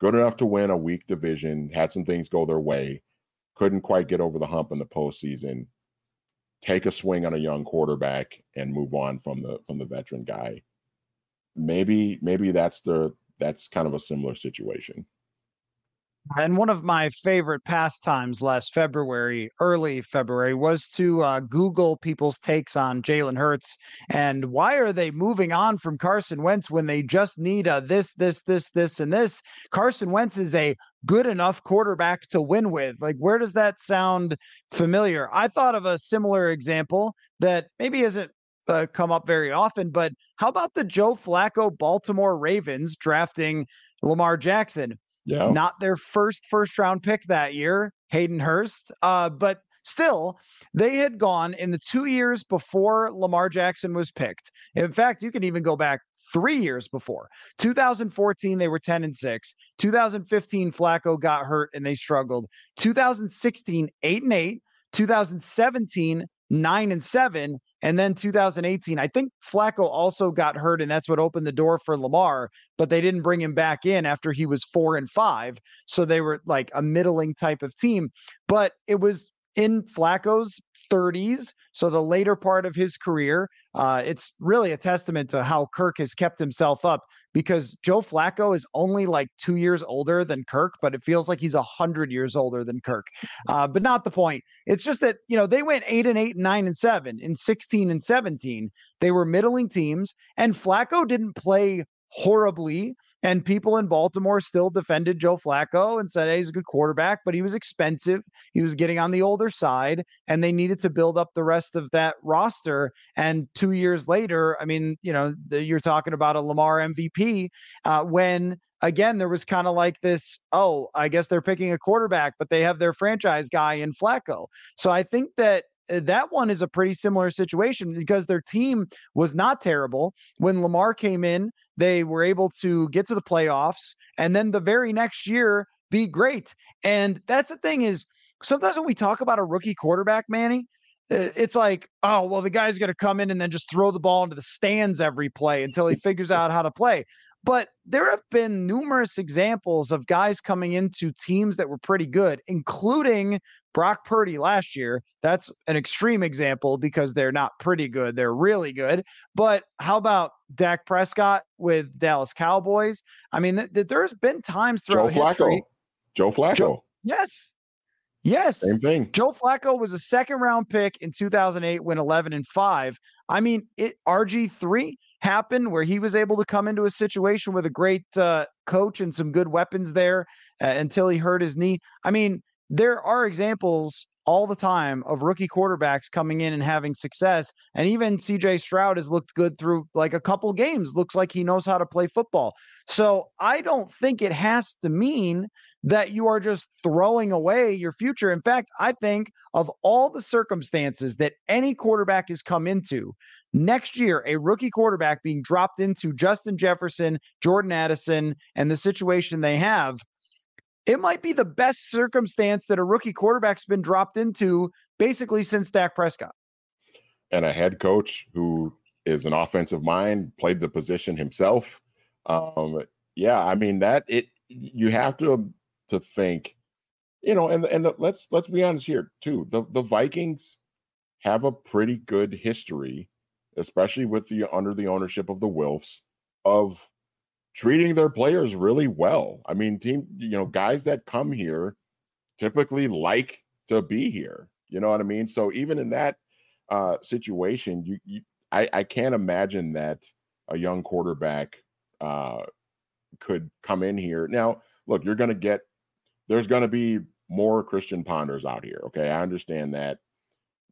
good enough to win a weak division, had some things go their way, couldn't quite get over the hump in the postseason, take a swing on a young quarterback and move on from the from the veteran guy. Maybe maybe that's the that's kind of a similar situation. And one of my favorite pastimes last February, early February, was to uh, Google people's takes on Jalen Hurts and why are they moving on from Carson Wentz when they just need a this, this, this, this, and this. Carson Wentz is a good enough quarterback to win with. Like, where does that sound familiar? I thought of a similar example that maybe isn't uh, come up very often, but how about the Joe Flacco Baltimore Ravens drafting Lamar Jackson? Yeah. Not their first first round pick that year, Hayden Hurst. Uh, but still, they had gone in the two years before Lamar Jackson was picked. In fact, you can even go back three years before 2014 they were 10 and 6 2015 flacco got hurt and they struggled 2016 8 and 8 2017 9 and 7 and then 2018 i think flacco also got hurt and that's what opened the door for lamar but they didn't bring him back in after he was 4 and 5 so they were like a middling type of team but it was in flacco's 30s, so the later part of his career. Uh, it's really a testament to how Kirk has kept himself up because Joe Flacco is only like two years older than Kirk, but it feels like he's a hundred years older than Kirk. Uh, but not the point. It's just that you know they went eight and eight, and nine and seven in sixteen and seventeen. They were middling teams, and Flacco didn't play horribly. And people in Baltimore still defended Joe Flacco and said, hey, he's a good quarterback, but he was expensive. He was getting on the older side, and they needed to build up the rest of that roster. And two years later, I mean, you know, the, you're talking about a Lamar MVP uh, when again, there was kind of like this, oh, I guess they're picking a quarterback, but they have their franchise guy in Flacco. So I think that uh, that one is a pretty similar situation because their team was not terrible. When Lamar came in, they were able to get to the playoffs and then the very next year be great. And that's the thing is sometimes when we talk about a rookie quarterback, Manny, it's like, oh, well, the guy's going to come in and then just throw the ball into the stands every play until he figures out how to play. But there have been numerous examples of guys coming into teams that were pretty good, including Brock Purdy last year. That's an extreme example because they're not pretty good. They're really good. But how about Dak Prescott with Dallas Cowboys? I mean, th- th- there's been times throughout Joe Flacco. history. Joe Flacco. Joe, yes. Yes. Same thing. Joe Flacco was a second round pick in 2008, went 11 and 5. I mean, it RG3 happened where he was able to come into a situation with a great uh, coach and some good weapons there uh, until he hurt his knee. I mean, there are examples all the time of rookie quarterbacks coming in and having success. And even CJ Stroud has looked good through like a couple games, looks like he knows how to play football. So I don't think it has to mean that you are just throwing away your future. In fact, I think of all the circumstances that any quarterback has come into, next year, a rookie quarterback being dropped into Justin Jefferson, Jordan Addison, and the situation they have it might be the best circumstance that a rookie quarterback's been dropped into basically since Dak Prescott. And a head coach who is an offensive mind, played the position himself. Um, yeah, I mean that it you have to to think, you know, and and the, let's let's be honest here too. The the Vikings have a pretty good history, especially with the under the ownership of the Wilfs, of treating their players really well. I mean, team, you know, guys that come here typically like to be here. You know what I mean? So even in that uh, situation, you, you I, I can't imagine that a young quarterback uh, could come in here. Now, look, you're going to get there's going to be more Christian Ponders out here. Okay, I understand that,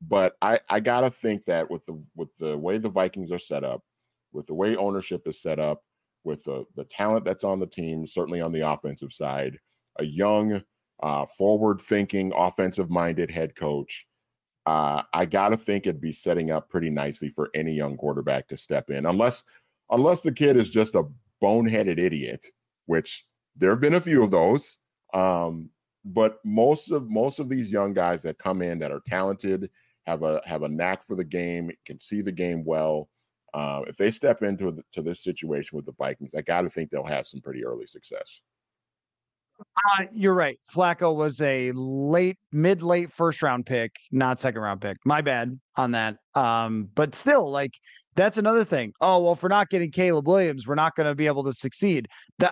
but I I gotta think that with the with the way the Vikings are set up, with the way ownership is set up, with the, the talent that's on the team, certainly on the offensive side, a young, uh, forward thinking, offensive minded head coach. Uh, I got to think it'd be setting up pretty nicely for any young quarterback to step in, unless unless the kid is just a boneheaded idiot, which there have been a few of those. Um, but most of most of these young guys that come in that are talented, have a have a knack for the game, can see the game well, uh, if they step into the, to this situation with the Vikings, I got to think they'll have some pretty early success. Uh, you're right. Flacco was a late, mid late first round pick, not second round pick. My bad on that. Um, but still, like that's another thing. Oh well, if we're not getting Caleb Williams, we're not going to be able to succeed.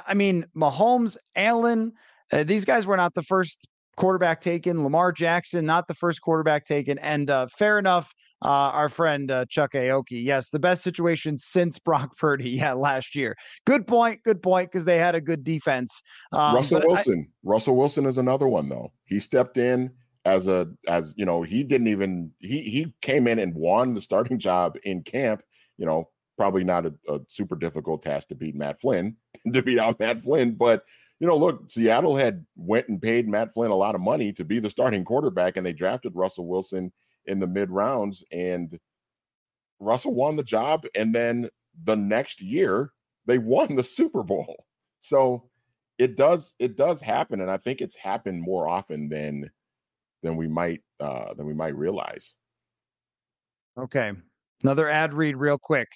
I mean, Mahomes, Allen, uh, these guys were not the first quarterback taken. Lamar Jackson, not the first quarterback taken. And uh, fair enough, uh, our friend uh, Chuck Aoki. Yes, the best situation since Brock Purdy. Yeah, last year. Good point. Good point. Because they had a good defense. Um, Russell Wilson. I, Russell Wilson is another one though. He stepped in as a as you know he didn't even he he came in and won the starting job in camp. You know, probably not a, a super difficult task to beat Matt Flynn to beat out Matt Flynn, but you know, look, Seattle had went and paid Matt Flynn a lot of money to be the starting quarterback, and they drafted Russell Wilson in the mid rounds, and Russell won the job, and then the next year they won the Super Bowl. So it does it does happen, and I think it's happened more often than than we might uh, than we might realize. Okay, another ad read real quick.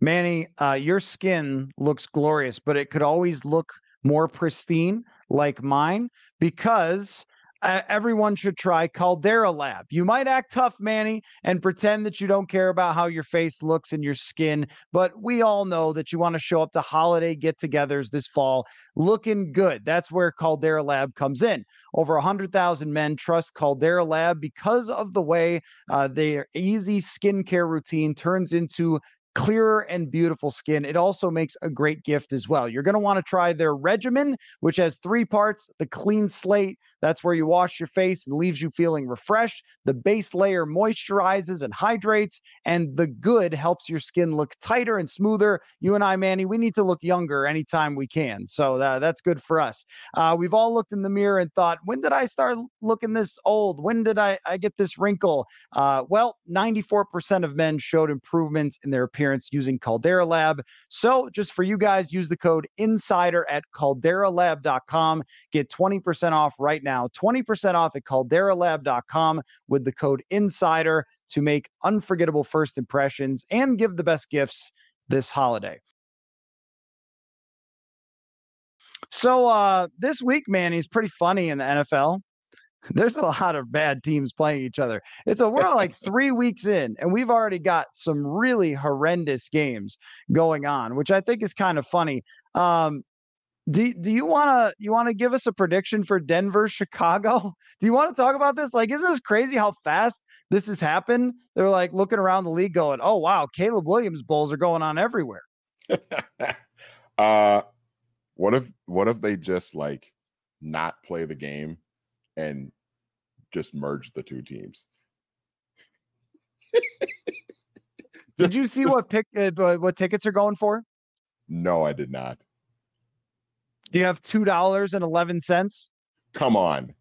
Manny, uh, your skin looks glorious, but it could always look more pristine like mine because uh, everyone should try Caldera Lab. You might act tough, Manny, and pretend that you don't care about how your face looks and your skin, but we all know that you want to show up to holiday get togethers this fall looking good. That's where Caldera Lab comes in. Over 100,000 men trust Caldera Lab because of the way uh, their easy skincare routine turns into clearer and beautiful skin. It also makes a great gift as well. You're going to want to try their regimen, which has three parts the clean slate, that's where you wash your face and leaves you feeling refreshed. The base layer moisturizes and hydrates, and the good helps your skin look tighter and smoother. You and I, Manny, we need to look younger anytime we can. So that, that's good for us. Uh, we've all looked in the mirror and thought, when did I start looking this old? When did I, I get this wrinkle? Uh, well, 94% of men showed improvements in their appearance using Caldera Lab. So just for you guys, use the code INSIDER at calderalab.com. Get 20% off right now now 20% off at calderalab.com with the code INSIDER to make unforgettable first impressions and give the best gifts this holiday. So uh, this week, man, he's pretty funny in the NFL. There's a lot of bad teams playing each other. It's a we're like three weeks in, and we've already got some really horrendous games going on, which I think is kind of funny. Um, do, do you want to you want to give us a prediction for Denver Chicago? Do you want to talk about this? Like isn't this crazy how fast this has happened? They're like looking around the league going, "Oh wow, Caleb Williams bowls are going on everywhere." uh what if what if they just like not play the game and just merge the two teams? did you see what pick uh, what tickets are going for? No, I did not. Do you have two dollars and eleven cents? Come on,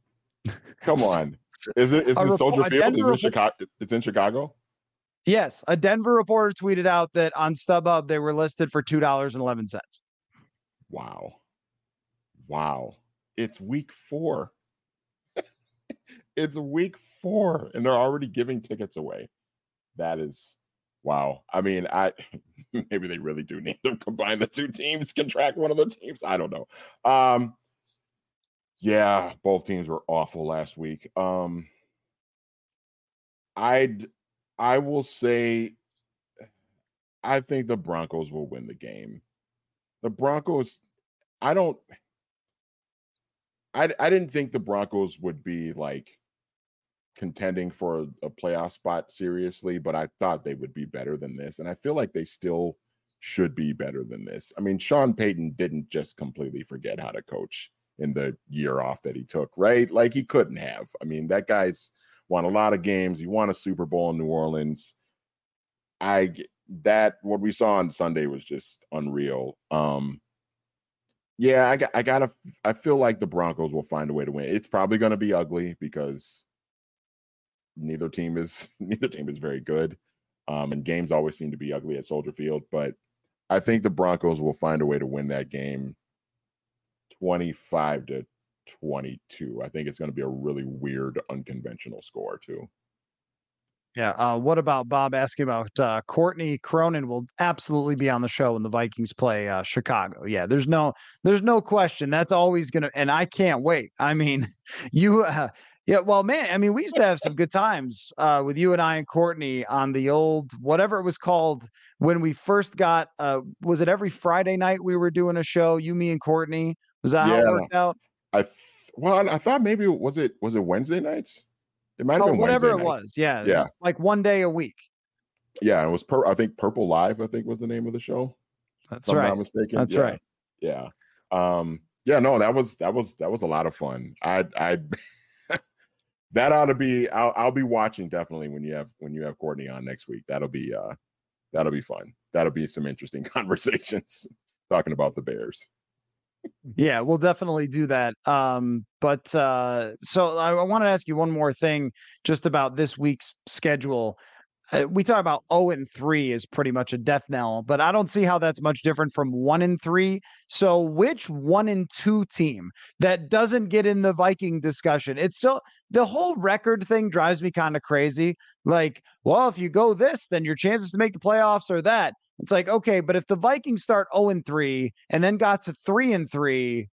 come on. Is it is it Soldier Field? Is it Chicago? It's in Chicago. Yes, a Denver reporter tweeted out that on StubHub they were listed for two dollars and eleven cents. Wow, wow! It's week four. it's week four, and they're already giving tickets away. That is wow. I mean, I maybe they really do need to combine the two teams, contract one of the teams. I don't know. Um, yeah, both teams were awful last week. Um, I'd I will say I think the Broncos will win the game. The Broncos, I don't I I didn't think the Broncos would be like contending for a, a playoff spot seriously, but I thought they would be better than this. And I feel like they still should be better than this. I mean, Sean Payton didn't just completely forget how to coach in the year off that he took, right? Like he couldn't have. I mean, that guy's won a lot of games. He won a Super Bowl in New Orleans. I that what we saw on Sunday was just unreal. Um yeah, I got I gotta I feel like the Broncos will find a way to win. It's probably gonna be ugly because neither team is neither team is very good. Um, and games always seem to be ugly at Soldier Field, but I think the Broncos will find a way to win that game 25 to 22. I think it's going to be a really weird, unconventional score, too. Yeah. Uh, what about Bob asking about uh, Courtney Cronin will absolutely be on the show when the Vikings play uh, Chicago. Yeah, there's no there's no question. That's always gonna, and I can't wait. I mean, you uh, yeah, well, man, I mean, we used to have some good times uh, with you and I and Courtney on the old whatever it was called when we first got. Uh, was it every Friday night we were doing a show? You, me, and Courtney. Was that yeah. how it worked out? I well, I thought maybe was it was it Wednesday nights? It might have oh, been whatever Wednesday it nights. was. Yeah, yeah, was like one day a week. Yeah, it was. Per, I think Purple Live. I think was the name of the show. That's right. I'm not mistaken. That's yeah. right. Yeah. Um. Yeah. No, that was that was that was a lot of fun. I I. that ought to be I'll, I'll be watching definitely when you have when you have Courtney on next week. That'll be uh that'll be fun. That'll be some interesting conversations talking about the Bears. yeah, we'll definitely do that. Um, but uh, so I, I want to ask you one more thing just about this week's schedule. Uh, we talk about 0 and 3 is pretty much a death knell, but I don't see how that's much different from 1 and 3. So, which 1 and 2 team that doesn't get in the Viking discussion? It's so the whole record thing drives me kind of crazy. Like, well, if you go this, then your chances to make the playoffs are that. It's like, okay, but if the Vikings start 0 and 3 and then got to 3 and 3,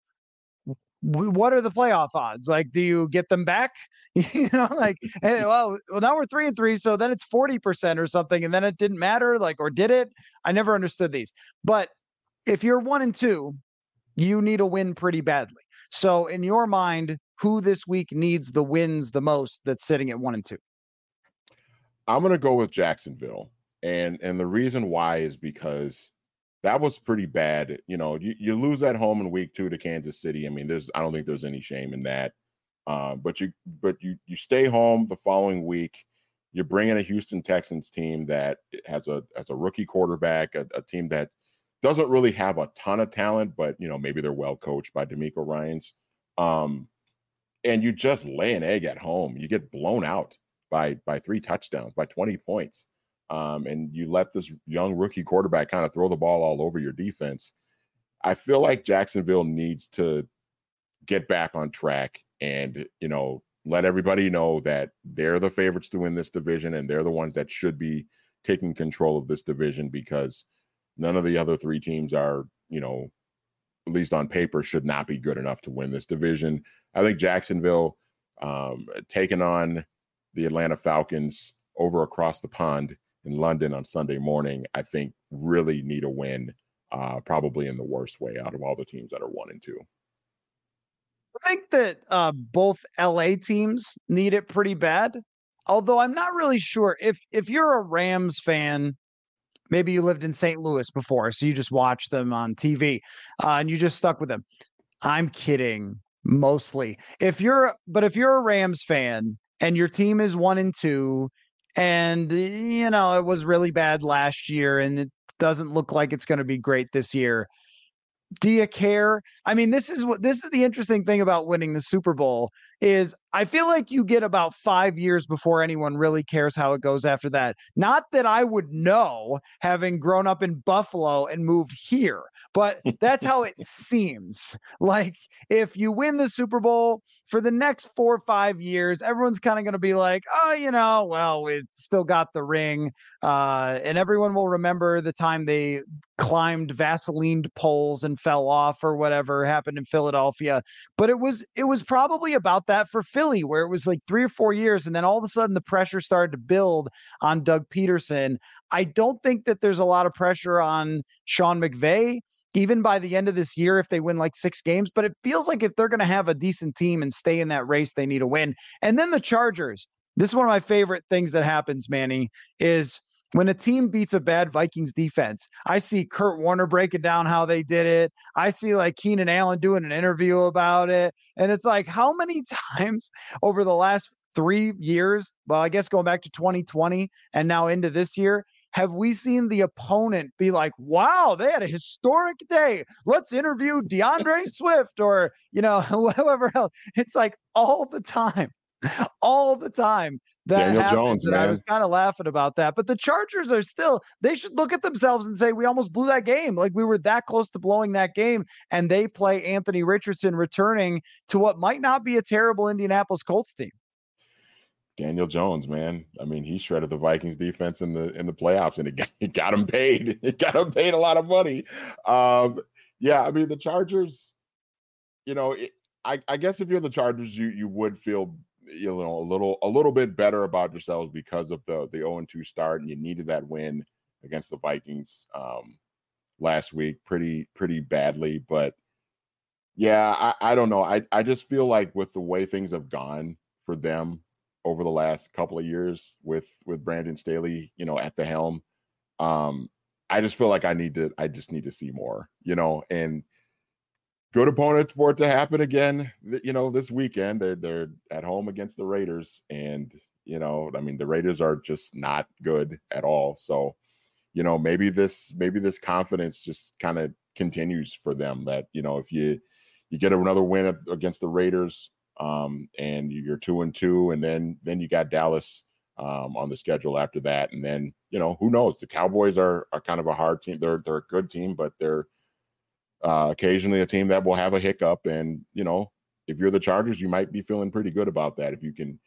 what are the playoff odds? Like, do you get them back? you know, like, hey, well, well, now we're three and three, so then it's 40% or something, and then it didn't matter, like, or did it? I never understood these. But if you're one and two, you need a win pretty badly. So, in your mind, who this week needs the wins the most that's sitting at one and two? I'm gonna go with Jacksonville. And and the reason why is because that was pretty bad. You know, you, you lose at home in week two to Kansas City. I mean, there's I don't think there's any shame in that. Uh, but you but you you stay home the following week. You're bringing a Houston Texans team that has a has a rookie quarterback, a, a team that doesn't really have a ton of talent, but you know maybe they're well coached by DeMeco Ryans. Um, and you just lay an egg at home. You get blown out by by three touchdowns, by 20 points um, and you let this young rookie quarterback kind of throw the ball all over your defense. I feel like Jacksonville needs to get back on track and, you know, let everybody know that they're the favorites to win this division and they're the ones that should be taking control of this division because none of the other three teams are, you know, at least on paper, should not be good enough to win this division. I think Jacksonville um, taking on the Atlanta Falcons over across the pond in London on Sunday morning, I think really need a win, uh, probably in the worst way out of all the teams that are one and two. I think that uh, both LA teams need it pretty bad. Although I'm not really sure if if you're a Rams fan, maybe you lived in St. Louis before, so you just watched them on TV uh, and you just stuck with them. I'm kidding, mostly. If you're, but if you're a Rams fan and your team is one and two and, you know, it was really bad last year and it doesn't look like it's going to be great this year. Do you care? I mean, this is what this is the interesting thing about winning the Super Bowl is I feel like you get about five years before anyone really cares how it goes after that. Not that I would know having grown up in Buffalo and moved here, but that's how it seems. Like if you win the Super Bowl for the next four or five years, everyone's kind of going to be like, oh, you know, well, we still got the ring. Uh, and everyone will remember the time they climbed Vaseline poles and fell off or whatever happened in Philadelphia. But it was it was probably about that for Philly, where it was like three or four years, and then all of a sudden the pressure started to build on Doug Pederson. I don't think that there's a lot of pressure on Sean McVay, even by the end of this year, if they win like six games. But it feels like if they're going to have a decent team and stay in that race, they need a win. And then the Chargers. This is one of my favorite things that happens, Manny, is when a team beats a bad Vikings defense, I see Kurt Warner breaking down how they did it. I see like Keenan Allen doing an interview about it. And it's like, how many times over the last three years, well, I guess going back to 2020 and now into this year, have we seen the opponent be like, wow, they had a historic day. Let's interview DeAndre Swift or, you know, whoever else. It's like all the time. all the time. That Daniel happens, Jones, and man. I was kind of laughing about that. But the Chargers are still, they should look at themselves and say, we almost blew that game. Like we were that close to blowing that game. And they play Anthony Richardson returning to what might not be a terrible Indianapolis Colts team. Daniel Jones, man. I mean, he shredded the Vikings defense in the in the playoffs, and it got, it got him paid. It got him paid a lot of money. Um, yeah, I mean, the Chargers. You know, it, I, I guess if you're the Chargers, you you would feel you know a little a little bit better about yourselves because of the the 0 2 start and you needed that win against the Vikings um last week pretty pretty badly but yeah I, I don't know. I, I just feel like with the way things have gone for them over the last couple of years with with Brandon Staley you know at the helm um I just feel like I need to I just need to see more you know and good opponent for it to happen again. You know, this weekend they're they're at home against the Raiders, and you know, I mean, the Raiders are just not good at all. So, you know, maybe this maybe this confidence just kind of continues for them. That you know, if you you get another win against the Raiders, um, and you're two and two, and then then you got Dallas um, on the schedule after that, and then you know who knows? The Cowboys are are kind of a hard team. They're they're a good team, but they're uh, occasionally a team that will have a hiccup, and you know if you're the Chargers, you might be feeling pretty good about that if you can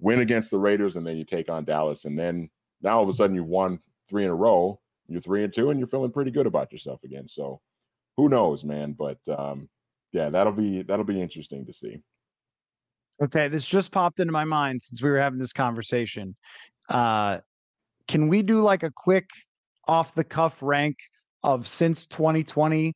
win against the Raiders and then you take on Dallas, and then now all of a sudden you've won three in a row. You're three and two, and you're feeling pretty good about yourself again. So who knows, man? But um, yeah, that'll be that'll be interesting to see. Okay, this just popped into my mind since we were having this conversation. Uh, can we do like a quick off the cuff rank of since 2020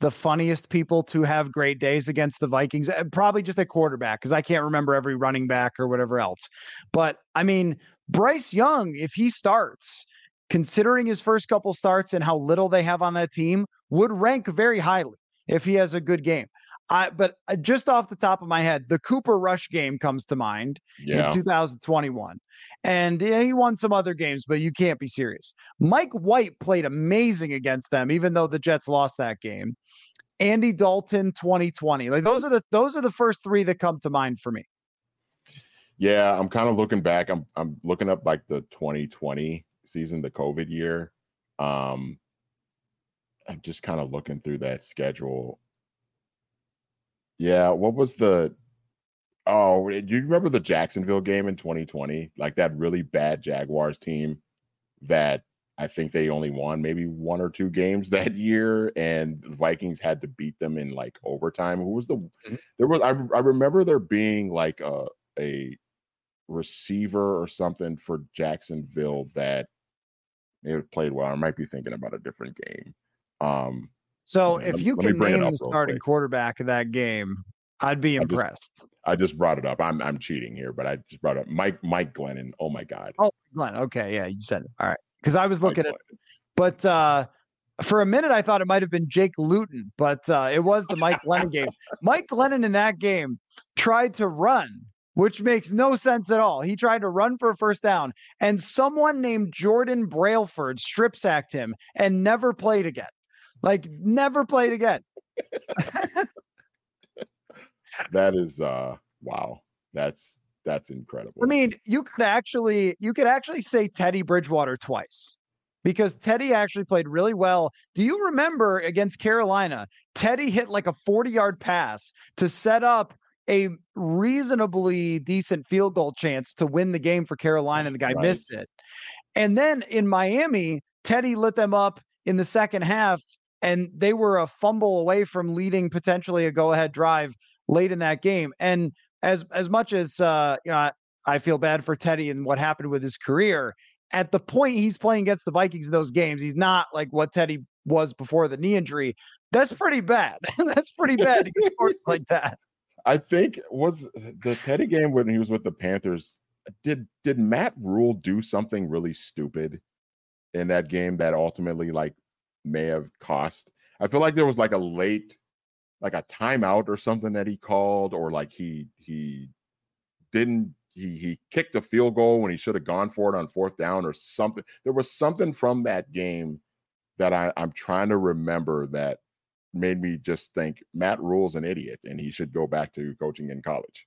the funniest people to have great days against the Vikings? Uh, probably just a quarterback because I can't remember every running back or whatever else. But I mean, Bryce Young, if he starts, considering his first couple starts and how little they have on that team, would rank very highly if he has a good game. I, but uh, just off the top of my head, the Cooper Rush game comes to mind yeah. in 2021. And yeah, he won some other games, but you can't be serious. Mike White played amazing against them, even though the Jets lost that game. Andy Dalton 2020. Like those are the those are the first three that come to mind for me. Yeah, I'm kind of looking back. I'm I'm looking up like the 2020 season, the COVID year. Um I'm just kind of looking through that schedule. Yeah, what was the Oh, do you remember the Jacksonville game in 2020? Like that really bad Jaguars team that I think they only won maybe one or two games that year, and the Vikings had to beat them in like overtime. Who was the? Mm-hmm. There was I, I remember there being like a a receiver or something for Jacksonville that it played well. I might be thinking about a different game. Um, so if you can name the starting quick. quarterback of that game, I'd be impressed. I just, I just, brought it up. I'm I'm cheating here, but I just brought up Mike Mike Glennon. Oh my god. Oh Glenn. Okay, yeah, you said it. All right because I was looking at it. But uh, for a minute, I thought it might have been Jake Luton, but uh, it was the Mike Glennon game. Mike Glennon in that game tried to run, which makes no sense at all. He tried to run for a first down, and someone named Jordan Brailford strip sacked him and never played again. Like, never played again. that is uh wow. That's that's incredible. I mean, you could actually you could actually say Teddy Bridgewater twice because Teddy actually played really well. Do you remember against Carolina, Teddy hit like a 40-yard pass to set up a reasonably decent field goal chance to win the game for Carolina and the guy right. missed it. And then in Miami, Teddy lit them up in the second half and they were a fumble away from leading potentially a go-ahead drive late in that game. And as as much as uh, you know, I, I feel bad for Teddy and what happened with his career. At the point he's playing against the Vikings in those games, he's not like what Teddy was before the knee injury. That's pretty bad. That's pretty bad to get like that. I think was the Teddy game when he was with the Panthers. Did did Matt Rhule do something really stupid in that game that ultimately like may have cost? I feel like there was like a late like a timeout or something that he called, or like he he didn't he he kicked a field goal when he should have gone for it on fourth down or something. There was something from that game that I, I'm trying to remember that made me just think Matt Rhule's an idiot and he should go back to coaching in college.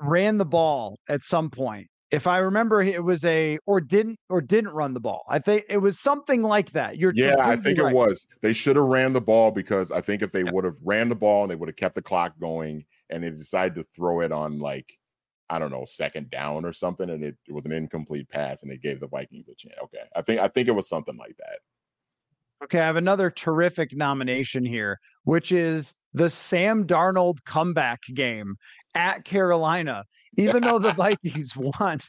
Ran the ball at some point if I remember, it was a or didn't or didn't run the ball. I think it was something like that. You're yeah, I think right. it was. They should have ran the ball because I think if they would have ran the ball and they would have kept the clock going and they decided to throw it on like I don't know second down or something and it, it was an incomplete pass and they gave the Vikings a chance. Okay, I think I think it was something like that. Okay, I have another terrific nomination here, which is the Sam Darnold comeback game at Carolina. Even though the Vikings won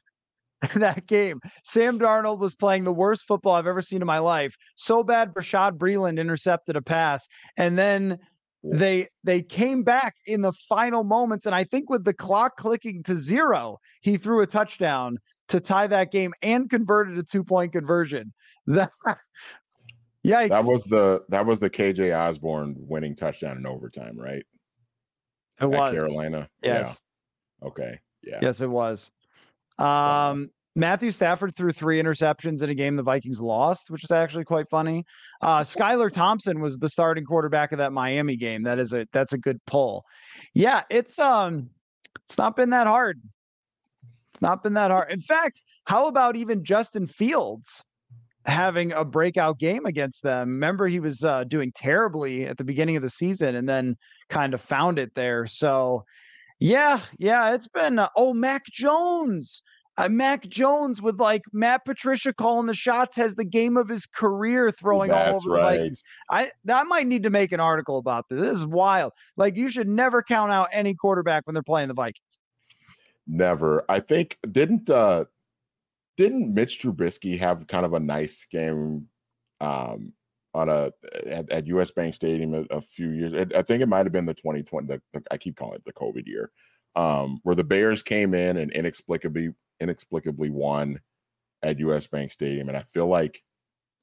that game, Sam Darnold was playing the worst football I've ever seen in my life. So bad, Bashaud Breeland intercepted a pass, and then they they came back in the final moments, and I think with the clock clicking to zero, he threw a touchdown to tie that game and converted a two point conversion. That yeah, that was the that was the KJ Osborn winning touchdown in overtime, right? It was Carolina. Yes. Yeah. Okay. Yeah. Yes, it was. Um, Matthew Stafford threw three interceptions in a game the Vikings lost, which is actually quite funny. Uh, Skylar Thompson was the starting quarterback of that Miami game. That is a that's a good pull. Yeah, it's um, it's not been that hard. It's not been that hard. In fact, how about even Justin Fields having a breakout game against them? Remember, he was uh, doing terribly at the beginning of the season, and then kind of found it there. So, yeah, yeah, it's been uh, oh Mac Jones uh, Mac Jones with like Matt Patricia calling the shots has the game of his career throwing That's all over right. the Vikings. I I might need to make an article about this. This is wild. Like you should never count out any quarterback when they're playing the Vikings. Never. I think didn't uh didn't Mitch Trubisky have kind of a nice game um on a at, at US Bank Stadium a, a few years. I think it might have been the 2020 the, the, I keep calling it the COVID year. Um, where the Bears came in and inexplicably inexplicably won at US Bank Stadium. And I feel like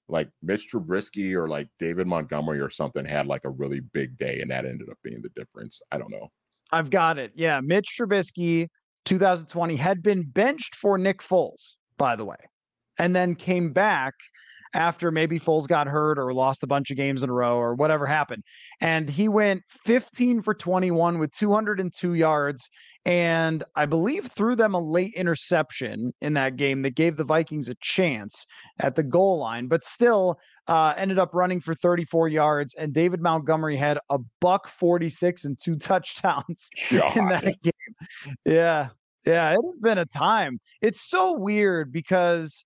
like Mitch Trubisky or like David Montgomery or something had like a really big day, and that ended up being the difference. I don't know. I've got it. Yeah, Mitch Trubisky, 2020 had been benched for Nick Foles, by the way, and then came back after maybe Foles got hurt or lost a bunch of games in a row or whatever happened. And he went 15 for 21 with 202 yards. And I believe threw them a late interception in that game that gave the Vikings a chance at the goal line, but still uh, ended up running for 34 yards. And David Montgomery had a buck 46 and two touchdowns God. in that game. Yeah. Yeah. It has been a time. It's so weird because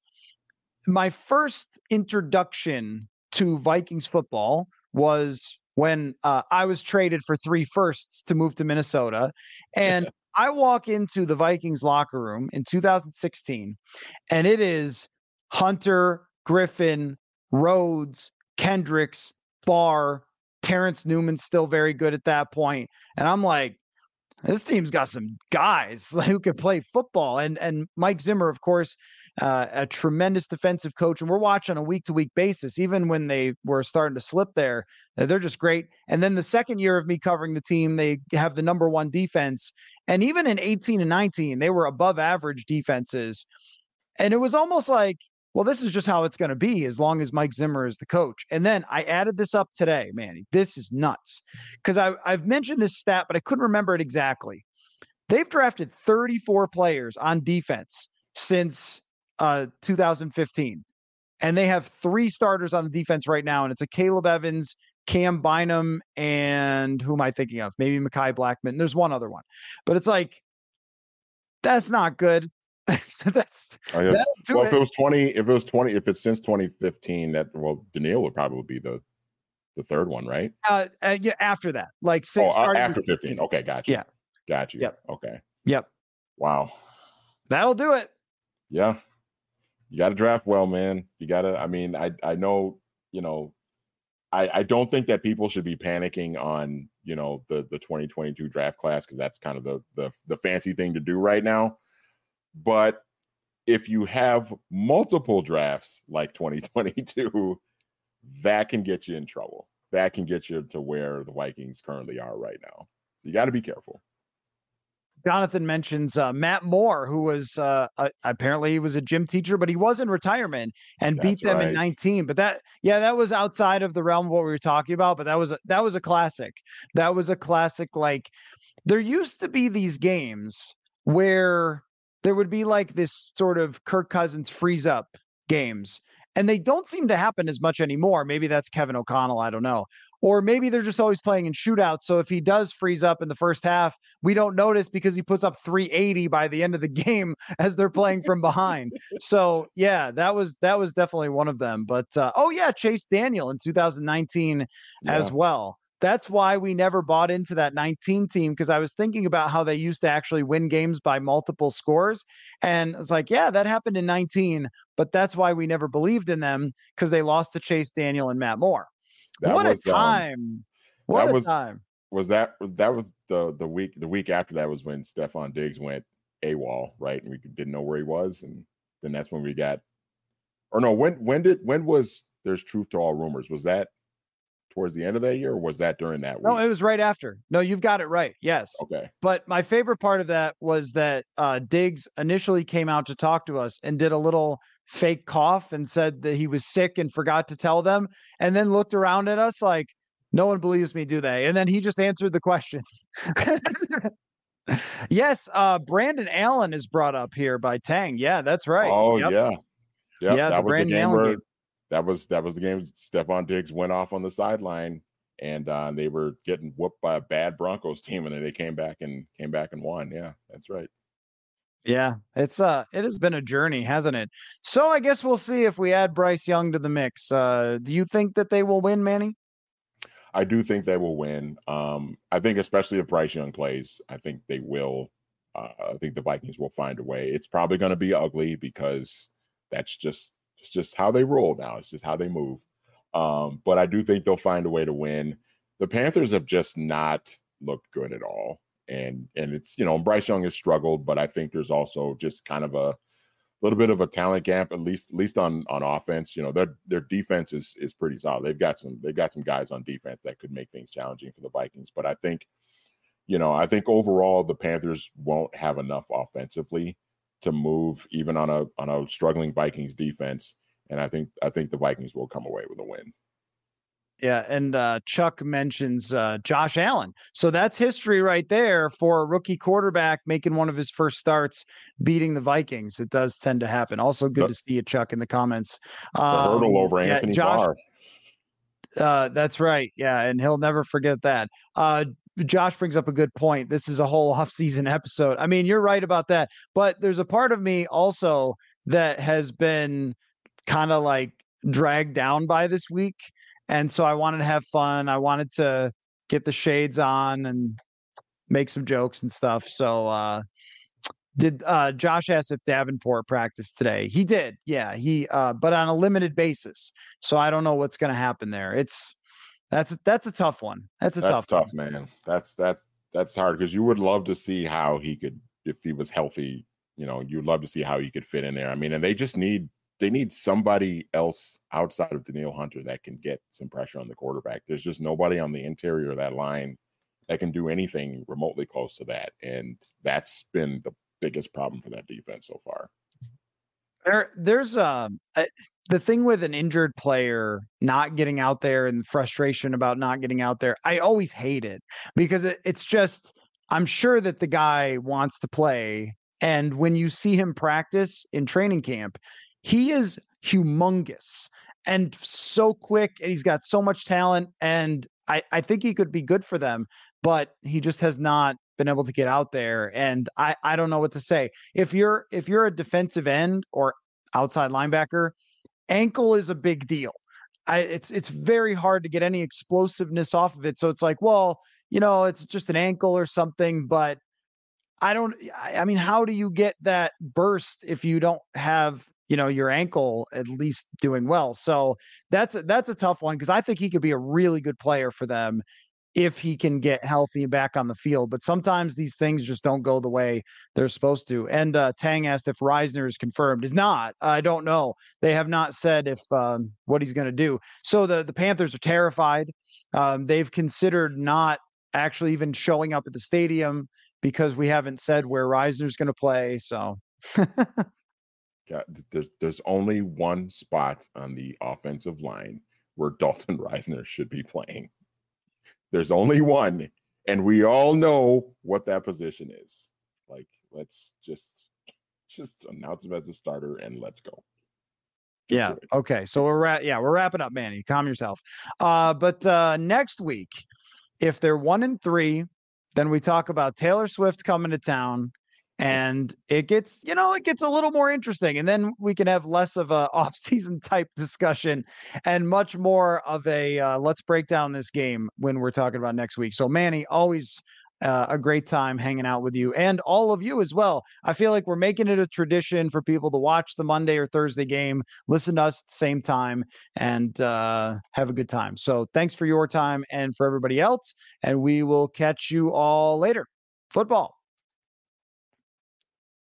my first introduction to Vikings football was when uh, I was traded for three firsts to move to Minnesota. And I walk into the Vikings locker room in 2016, and it is Hunter, Griffin, Rhodes, Kendricks, Barr, Terrence Newman's still very good at that point. And I'm like, this team's got some guys who can play football. And and Mike Zimmer, of course, uh, a tremendous defensive coach, and we're watching on a week to week basis. Even when they were starting to slip there, uh, they're just great. And then the second year of me covering the team, they have the number one defense, and even in 18 and 19, they were above average defenses. And it was almost like, well, this is just how it's going to be as long as Mike Zimmer is the coach. And then I added this up today, Manny. This is nuts because I've mentioned this stat, but I couldn't remember it exactly. They've drafted 34 players on defense since uh, 2015. And they have three starters on the defense right now, and it's Akayleb Evans, Cam Bynum, and who am I thinking of? Maybe Mekhi Blackman. There's one other one, but it's like that's not good. that's guess, well, it. if it was 20, if it was 20, if it's since 2015, that well, Danielle would probably be the the third one, right? Uh, uh yeah, after that, like say, oh, uh, after 15. 15. Okay, gotcha. Yeah, got you. Yep. Okay. Yep. Wow. That'll do it. Yeah you got to draft well, man. You got to. I mean, I I know you know. I, I don't think that people should be panicking on you know the the 2022 draft class because that's kind of the, the the fancy thing to do right now. But if you have multiple drafts like 2022, that can get you in trouble. That can get you to where the Vikings currently are right now. You got to be careful. Jonathan mentions uh, Matt Moore, who was uh, uh, apparently he was a gym teacher, but he was in retirement and That's beat them right. in 19. But that, yeah, that was outside of the realm of what we were talking about. But that was a, that was a classic. That was a classic. Like there used to be these games where there would be like this sort of Kirk Cousins freeze up games, and they don't seem to happen as much anymore. Maybe that's Kevin O'Connell. I don't know. Or maybe they're just always playing in shootouts. So if he does freeze up in the first half, we don't notice because he puts up 380 by the end of the game as they're playing from behind. so yeah, that was that was definitely one of them. But uh, oh yeah, Chase Daniel in 2019 yeah. as well. That's why we never bought into that 19 team because I was thinking about how they used to actually win games by multiple scores. And it's like, yeah, that happened in 19, but that's why we never believed in them because they lost to Chase Daniel and Matt Moore. That what was, a um, time! Um, what a was, time! Was that was that was the the week the week after that was when Stefon Diggs went AWOL, right? And we didn't know where he was, and then that's when we got. Or no, when when did when was there's truth to all rumors? Was that towards the end of that year, or was that during that week? No, it was right after. No, you've got it right. Yes. Okay. But my favorite part of that was that uh, Diggs initially came out to talk to us and did a little fake cough and said that he was sick and forgot to tell them, and then looked around at us like, no one believes me, do they? And then he just answered the questions. yes, uh, Brandon Allen is brought up here by Tang. Yeah, that's right. Oh Yep. yeah, yep. Yeah, the that was Brandon the game Allen where game. That was that was the game. Stefon Diggs went off on the sideline, and uh, they were getting whooped by a bad Broncos team, and then they came back and came back and won. Yeah, that's right. Yeah, it's uh it has been a journey, hasn't it? So I guess we'll see if we add Bryce Young to the mix. Uh do you think that they will win, Manny? I do think they will win. Um, I think especially if Bryce Young plays, I think they will. Uh, I think the Vikings will find a way. It's probably going to be ugly because that's just it's just how they roll now. It's just how they move. Um, but I do think they'll find a way to win. The Panthers have just not looked good at all, and and it's you know Bryce Young has struggled, but I think there's also just kind of a little bit of a talent gap, at least at least on on offense. You know, their their defense is is pretty solid. They've got some they've got some guys on defense that could make things challenging for the Vikings. But I think, you know, I think overall the Panthers won't have enough offensively to move even on a on a struggling Vikings defense. And I think I think the Vikings will come away with a win. Yeah, and uh Chuck mentions uh Josh Allen. So that's history right there for a rookie quarterback making one of his first starts beating the Vikings. It does tend to happen. Also good The- to see you Chuck in the comments. The Um, hurdle over yeah, Anthony Josh, Barr. Uh, that's right. Yeah, and he'll never forget that. Uh, Josh brings up a good point. This is a whole off-season episode. I mean, you're right about that, but there's a part of me also that has been kind of like dragged down by this week, and so I wanted to have fun. I wanted to get the shades on and make some jokes and stuff. So, uh, did uh, Josh asked if Davenport practiced today? He did. Yeah, he uh, but on a limited basis. So I don't know what's going to happen there. It's that's that's a tough one. That's a That's tough, tough, one. man. That's that's that's hard because you would love to see how he could if he was healthy. You know, you'd love to see how he could fit in there. I mean, and they just need they need somebody else outside of Danielle Hunter that can get some pressure on the quarterback. There's just nobody on the interior of that line that can do anything remotely close to that, and that's been the biggest problem for that defense so far. There, there's um uh, the thing with an injured player not getting out there and frustration about not getting out there. I always hate it because it, it's just I'm sure that the guy wants to play, and when you see him practice in training camp, he is humongous and so quick, and he's got so much talent, and I I think he could be good for them, but he just has not been able to get out there and I I don't know what to say. If you're if you're a defensive end or outside linebacker, ankle is a big deal. I it's it's very hard to get any explosiveness off of it. So it's like, well, you know, it's just an ankle or something, but I don't I mean, how do you get that burst if you don't have, you know, your ankle at least doing well? So that's a, that's a tough one because I think he could be a really good player for them if he can get healthy and back on the field. But sometimes these things just don't go the way they're supposed to. And uh, Tang asked if Risner is confirmed. Is not. I don't know. They have not said if um, what he's going to do. So the the Panthers are terrified. Um, they've considered not actually even showing up at the stadium because we haven't said where Risner's going to play. So Yeah, there's there's only one spot on the offensive line where Dalton Risner should be playing. There's only one, and we all know what that position is. Like, let's just just announce him as a starter and let's go. Just yeah. Okay. So we're at yeah, we're wrapping up, Manny. Calm yourself. Uh, but uh next week, if they're one and three, then we talk about Taylor Swift coming to town. And it gets, you know, it gets a little more interesting. And then we can have less of a off-season type discussion and much more of a uh, let's break down this game when we're talking about next week. So Manny, always uh, a great time hanging out with you and all of you as well. I feel like we're making it a tradition for people to watch the Monday or Thursday game, listen to us at the same time, and uh, have a good time. So thanks for your time and for everybody else. And we will catch you all later. Football.